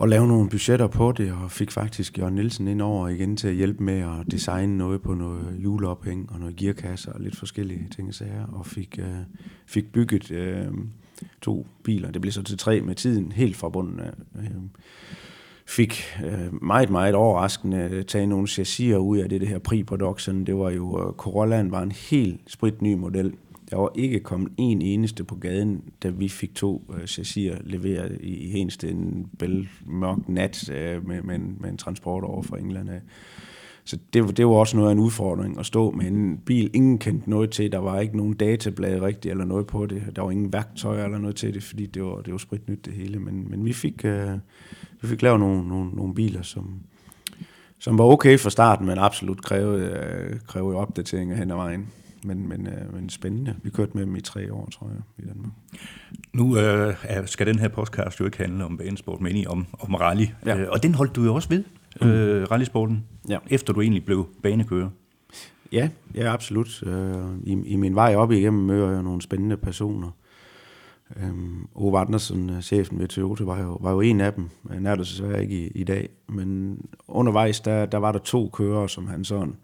og lave nogle budgetter på det, og fik faktisk Jørgen Nielsen ind over igen til at hjælpe med at designe noget på noget juleophæng og noget gearkasser og lidt forskellige ting og sager, og fik, øh, fik bygget øh, to biler. Det blev så til tre med tiden, helt fra bunden af. Øh, fik øh, meget, meget overraskende taget nogle chassiser ud af det, det her pre-production. Det var jo, øh, Corollaen var en helt spritny model. Der var ikke kommet en eneste på gaden, da vi fik to øh, chassiser leveret i, i Hensted en bel mørk nat øh, med, med, en, med en transport over fra England. Øh. Så det, det var også noget af en udfordring at stå med en bil, ingen kendte noget til. Der var ikke nogen datablad rigtigt eller noget på det. Der var ingen værktøj eller noget til det, fordi det var, det var spritnyt det hele. Men, men vi fik... øh, vi fik lavet nogle, nogle, nogle biler, som, som var okay fra starten, men absolut krævede, øh, krævede opdateringer hen ad vejen. Men, men, øh, men spændende. Vi kørte med dem i tre år, tror jeg, i Danmark. Nu øh, skal den her podcast jo ikke handle om banesport, men om, om rally. Ja. Øh, og den holdt du jo også ved, mm. øh, rallysporten, ja. efter du egentlig blev banekører. Ja, ja absolut. Øh, i, I min vej op igennem møder jeg nogle spændende personer. Øhm, Ove Andersen, øh, chefen ved Toyota, var jo, var jo en af dem. Han er der desværre ikke i, i dag. Men undervejs, der, der var der to kører, som han sådan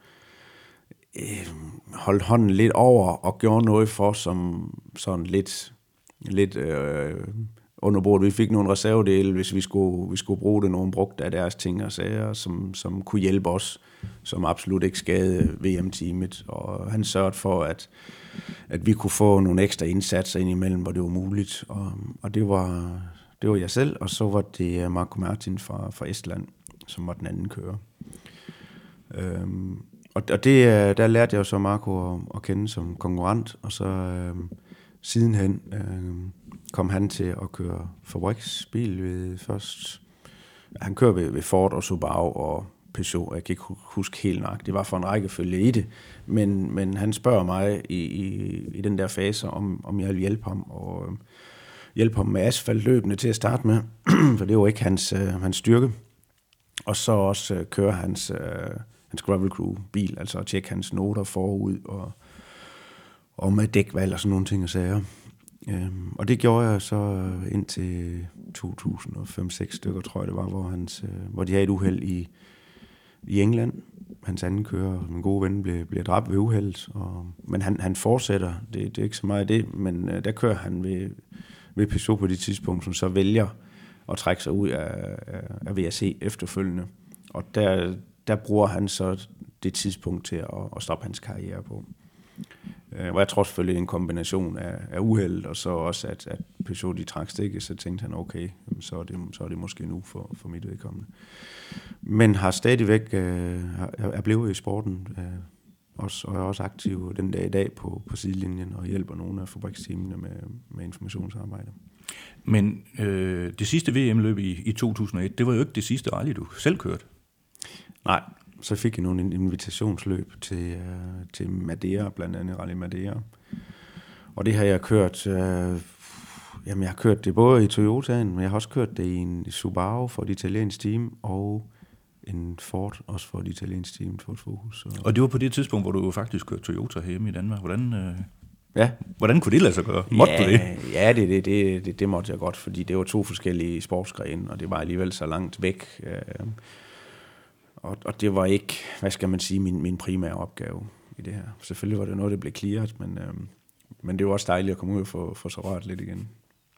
øh, holdt hånden lidt over og gjorde noget for, som sådan lidt, lidt øh, under bordet. Vi fik nogle reservedele, hvis vi skulle, vi skulle bruge det, nogen brugt af deres ting og sager, som, som kunne hjælpe os, som absolut ikke skade VM-teamet. Og han sørgede for, at at vi kunne få nogle ekstra indsatser ind imellem, hvor det var muligt. Og, og det, var, det var jeg selv, og så var det Marco Martin fra, fra Estland, som var den anden kører. Øhm, og og det, øh, der lærte jeg jo så Marco at, at kende som konkurrent, og så øh, sidenhen øh, kom han til at køre fabriksbil ved først... Han kører ved, ved Ford og Subaru og Peugeot, jeg kan ikke huske helt nok, det var for en rækkefølge i det, men, men han spørger mig i, i, i den der fase, om, om jeg vil hjælpe ham, og øh, hjælpe ham med asfaltløbende til at starte med, for det var ikke hans, øh, hans styrke. Og så også øh, køre hans, øh, hans gravel crew bil, altså at tjekke hans noter forud, og, og med dækvalg og sådan nogle ting og sager. Øhm, og det gjorde jeg så indtil 2005-6 stykker, tror jeg det var, hvor, hans, øh, hvor de havde et uheld i, i England. Hans anden kører, min gode ven, blev, blev dræbt ved uheld. Og, men han, han fortsætter. Det, det er ikke så meget det, men øh, der kører han ved, ved Peugeot på det tidspunkt, som så vælger at trække sig ud af, af, af VAC efterfølgende. Og der, der bruger han så det tidspunkt til at, at stoppe hans karriere på. Øh, og jeg tror selvfølgelig, det er en kombination af, af uheld, og så også, at, at Peugeot de trak stikket, så tænkte han, okay, så er det, så er det måske nu for, for mit vedkommende men har stadigvæk øh, er blevet i sporten, øh, også, og er også aktiv den dag i dag på, på sidelinjen og hjælper nogle af fabriksteamene med, med informationsarbejde. Men øh, det sidste VM-løb i, i 2001, det var jo ikke det sidste rally, du selv kørte. Nej, så fik jeg nogle invitationsløb til, øh, til Madeira, blandt andet Rally Madeira. Og det har jeg kørt, øh, jamen jeg har kørt det både i Toyotaen, men jeg har også kørt det i en Subaru for et italiensk team, og en Ford, også for et italiensk team, Ford Focus. Og, og det var på det tidspunkt, hvor du faktisk kørte Toyota hjemme i Danmark. Hvordan, øh, ja. hvordan kunne det lade sig gøre? Måtte ja, du det? Ja, det, det, det, det, det måtte jeg godt, fordi det var to forskellige sportsgrene, og det var alligevel så langt væk. Øh, og, og det var ikke, hvad skal man sige, min, min primære opgave i det her. Selvfølgelig var det noget, der blev clearet, men, øh, men det var også dejligt at komme ud og få, få så rørt lidt igen.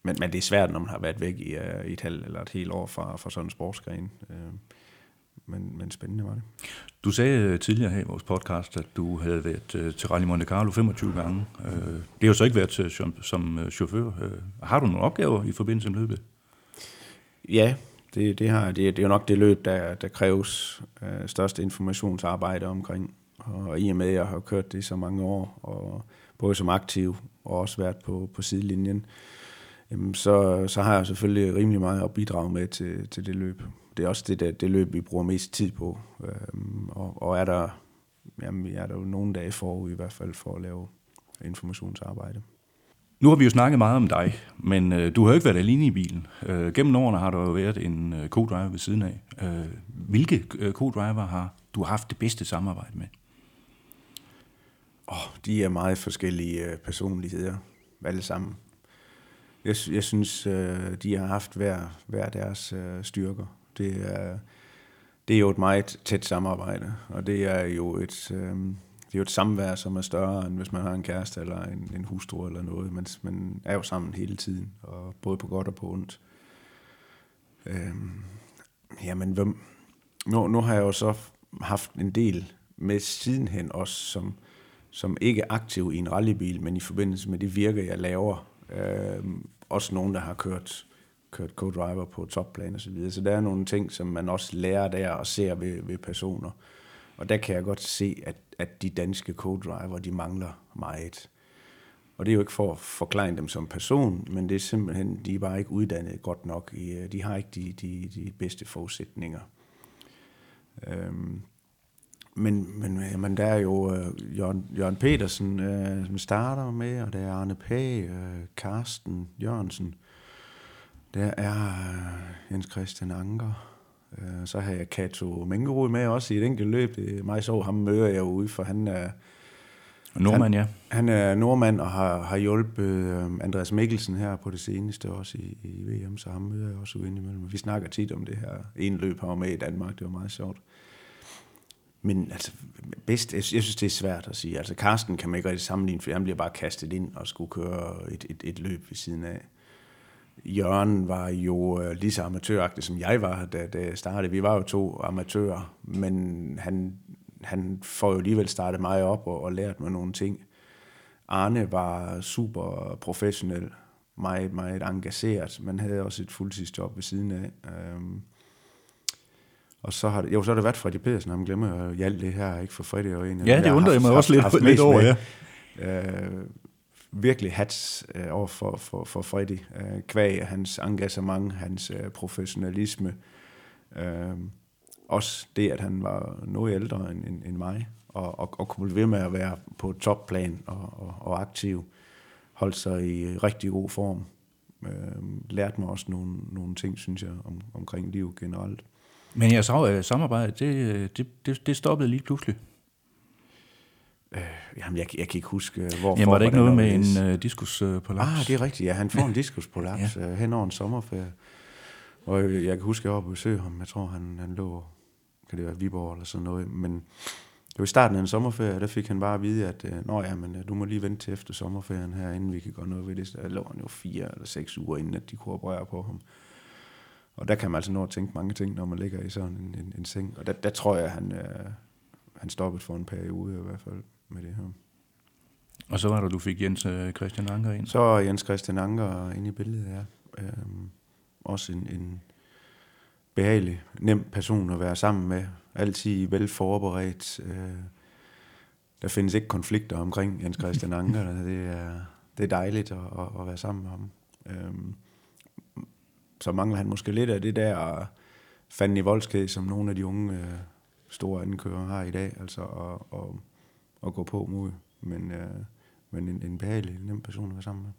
Men, men det er svært, når man har været væk i, uh, i et halvt eller et helt år fra, fra sådan en sportsgren. Uh, men, men spændende var det. Du sagde øh, tidligere her i vores podcast, at du havde været uh, til Rally Monte Carlo 25 gange. Uh, det har jo så ikke været til, som, som uh, chauffør. Uh, har du nogle opgaver i forbindelse med løbet? Ja, det, det har det, det er jo nok det løb, der, der kræves øh, største informationsarbejde omkring. Og i og med, at jeg har kørt det i så mange år, og både som aktiv og også været på, på sidelinjen, jamen så, så har jeg selvfølgelig rimelig meget at bidrage med til, til det løb. Det er også det, der, det løb, vi bruger mest tid på. Øhm, og, og er der, jamen, er der jo nogle dage forud i hvert fald for at lave informationsarbejde. Nu har vi jo snakket meget om dig, men øh, du har jo ikke været alene i bilen. Øh, gennem årene har der jo været en øh, co-driver ved siden af. Øh, hvilke øh, co-driver har du haft det bedste samarbejde med? Oh, de er meget forskellige øh, personligheder, alle sammen. Jeg, jeg synes, øh, de har haft hver, hver deres øh, styrker. Det er, det er jo et meget tæt samarbejde, og det er jo et, øh, det er jo et samvær, som er større, end hvis man har en kæreste eller en, en hustru eller noget. Man, man er jo sammen hele tiden, og både på godt og på ondt. Øhm, jamen, hvem? Nu, nu har jeg jo så haft en del med sidenhen også, som, som ikke er aktiv i en rallybil, men i forbindelse med det virke, jeg laver. Øhm, også nogen, der har kørt, kørt co-driver på topplan og så videre. Så der er nogle ting, som man også lærer der og ser ved, ved personer. Og der kan jeg godt se, at, at de danske co-driver, de mangler meget. Og det er jo ikke for at forklare dem som person, men det er simpelthen, de er bare ikke uddannet godt nok. I, øh, De har ikke de, de, de bedste forudsætninger. Øhm, men, men, øh, men der er jo øh, Jørgen, Jørgen Petersen, øh, som starter med, og der er Arne Pag, øh, Karsten Jørgensen, der er øh, Jens Christian Anker, så har jeg Kato Mengerud med også i et enkelt løb. Det er mig så, ham møder jeg ude, for han er... Nordmand, ja. Han er nordmand og har, har hjulpet øh, Andreas Mikkelsen her på det seneste også i, i VM, så ham møder jeg også ude imellem. Vi snakker tit om det her en løb, han var med i Danmark, det var meget sjovt. Men altså, bedst, jeg synes, det er svært at sige. Altså, Karsten kan man ikke rigtig sammenligne, for han bliver bare kastet ind og skulle køre et, et, et løb ved siden af. Jørgen var jo øh, lige så amatøragtig, som jeg var, da, jeg startede. Vi var jo to amatører, men han, han får jo alligevel startet mig op og, og lært mig nogle ting. Arne var super professionel, meget, meget engageret, men havde også et fuldtidsjob ved siden af. Øhm, og så har det, jo, så har det været Freddy Pedersen, ham glemmer jeg i alt det her, ikke for Freddy jo en Ja, det undrer jeg mig også lidt, lidt over, ja. Øh, virkelig hats øh, over for, for, for Freddy. Øh, kvæg hans engagement, hans øh, professionalisme. Øh, også det, at han var noget ældre end, end, end mig, og, og, og kunne blive ved med at være på topplan og, og, og aktiv. Holdt sig i øh, rigtig god form. Øh, lærte mig også nogle, nogle ting, synes jeg, om, omkring liv generelt. Men jeres øh, samarbejde, det, øh, det, det, det stoppede lige pludselig. Øh, jamen, jeg, jeg kan ikke huske, hvorfor. Jamen, var det ikke noget med en uh, diskusprolaps? Uh, ah, det er rigtigt, ja. Han får en diskusprolaps ja. uh, hen over en sommerferie. Og jeg, jeg kan huske, at jeg var på besøg ham. Jeg tror, han, han lå, kan det være Viborg eller sådan noget. Men det var i starten af en sommerferie, der fik han bare at vide, at uh, Nå ja, men, uh, du må lige vente til efter sommerferien her, inden vi kan gøre noget ved det. Der lå han jo fire eller seks uger, inden at de kunne operere på ham. Og der kan man altså nå at tænke mange ting, når man ligger i sådan en, en, en seng. Og der, der tror jeg, han, øh, han stoppede for en periode i hvert fald med det her. Og så var der, du fik Jens øh, Christian Anker ind? Så er Jens Christian Anker ind i billedet, ja. Øhm, også en, en behagelig, nem person at være sammen med. Altid vel forberedt. Øh, der findes ikke konflikter omkring Jens Christian Anker. det, er, det er dejligt at, at, være sammen med ham. Øhm, så mangler han måske lidt af det der fanden i voldsked, som nogle af de unge øh, store andenkører har i dag, altså at, at, at gå på mod, men, øh, men en, en behagelig, nem person at være sammen med.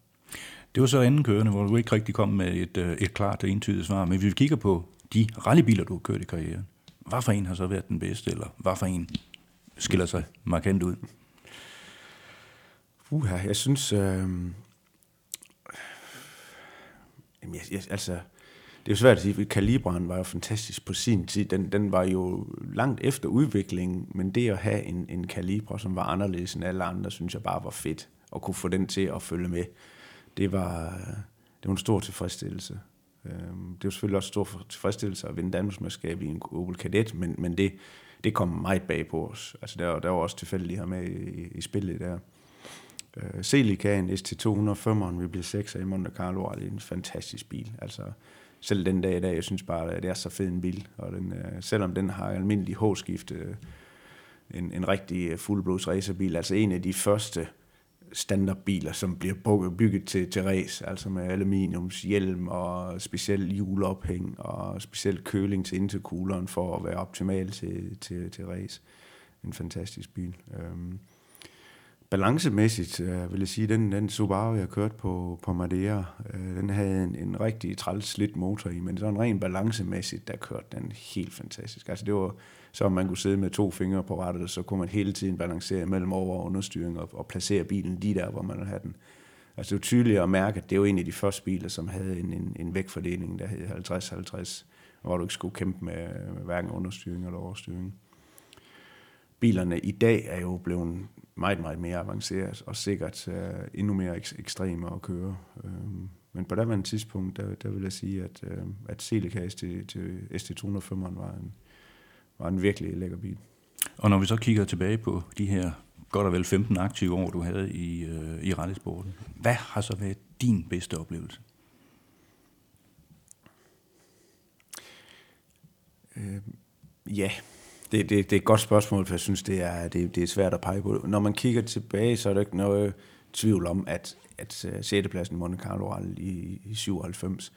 Det var så anden kørende, hvor du ikke rigtig kom med et, øh, et klart og entydigt svar, men vi kigger på de rallybiler, du har kørt i karrieren. Hvad for en har så været den bedste, eller hvad for en skiller sig markant ud? Uha, jeg synes, øh, Jamen, jeg, jeg, altså, det er jo svært at sige, for kalibren var jo fantastisk på sin tid. Den, den var jo langt efter udviklingen, men det at have en, en kalibre, som var anderledes end alle andre, synes jeg bare var fedt. At kunne få den til at følge med. Det var, det var en stor tilfredsstillelse. Øhm, det var selvfølgelig også en stor tilfredsstillelse at vinde Danmarksmesterskab i en Opel Kadett, men, men det, det kom meget bag på os. Altså, der, der var også tilfældigt her med i, i spillet der. Celica, Celicaen ST205'eren, vi blev 6 i Monte Carlo, er en fantastisk bil. Altså, selv den dag i dag, jeg synes bare, at det er så fed en bil. Og den, øh, selvom den har almindelig H-skift, øh, en, en rigtig øh, fuldblods racerbil, altså en af de første standardbiler, som bliver bygget til, til race, altså med aluminiumshjelm og speciel hjulophæng og speciel køling til intercooleren for at være optimal til, til, til race. En fantastisk bil. Øhm, balancemæssigt, øh, vil jeg sige, den, den Subaru, jeg kørte på, på Madeira, øh, den havde en, en rigtig træls slidt motor i, men sådan rent balancemæssigt, der kørte den helt fantastisk. Altså det var, så man kunne sidde med to fingre på rattet, så kunne man hele tiden balancere mellem over- og understyring og, og placere bilen lige der, hvor man ville have den. Altså det var tydeligt at mærke, at det var en af de første biler, som havde en, en, en vægtfordeling, der hed 50-50, hvor du ikke skulle kæmpe med, med hverken understyring eller overstyring. Bilerne i dag er jo blevet meget, meget mere avanceret og sikkert uh, endnu mere ek- ekstreme at køre. Um, men på daværende tidspunkt, der, der vil jeg sige, at, uh, at Celica ST, til ST205 var en, var en virkelig lækker bil. Og når vi så kigger tilbage på de her godt og vel 15 aktive år, du havde i, øh, i rallysporten, hvad har så været din bedste oplevelse? Øh, ja, det, det, det er et godt spørgsmål, for jeg synes, det er, det, det er svært at pege på. Når man kigger tilbage, så er der ikke noget tvivl om, at, at øh, 6. Pladsen i Monte Carlo i, i 97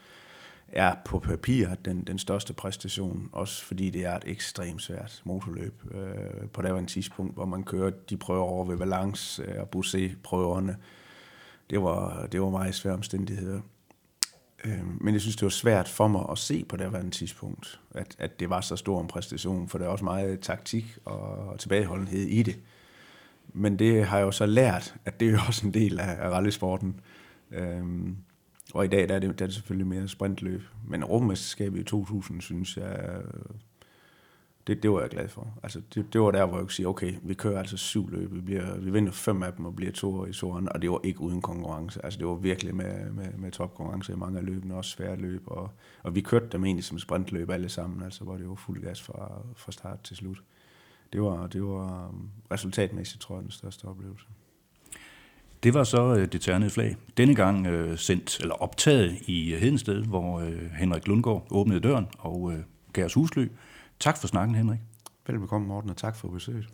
er på papir den, den største præstation, også fordi det er et ekstremt svært motorløb øh, på det en tidspunkt, hvor man kører de prøver over ved balance øh, og Busset-prøverne. Det var, det var meget svære omstændigheder. Øh, men jeg synes, det var svært for mig at se på det en tidspunkt, at, at det var så stor en præstation, for der er også meget taktik og tilbageholdenhed i det. Men det har jeg jo så lært, at det er jo også en del af, af rallysporten. Øh, og i dag der er, det, der er det selvfølgelig mere sprintløb. Men rummesterskabet i 2000, synes jeg, det, det var jeg glad for. Altså, det, det var der, hvor jeg kunne sige, okay, vi kører altså syv løb, vi, bliver, vi vinder fem af dem og bliver to i soren, og det var ikke uden konkurrence. Altså, det var virkelig med, med, med topkonkurrence i mange af løbene, også svære løb, og, og vi kørte dem egentlig som sprintløb alle sammen, altså, hvor det var fuld gas fra, fra start til slut. Det var, det var um, resultatmæssigt, tror jeg, den største oplevelse. Det var så øh, det ternede flag. Denne gang øh, sendt, eller optaget i øh, Hedensted, hvor øh, Henrik Lundgaard åbnede døren og øh, gav os husly. Tak for snakken, Henrik. Velbekomme, Morten, og tak for besøget.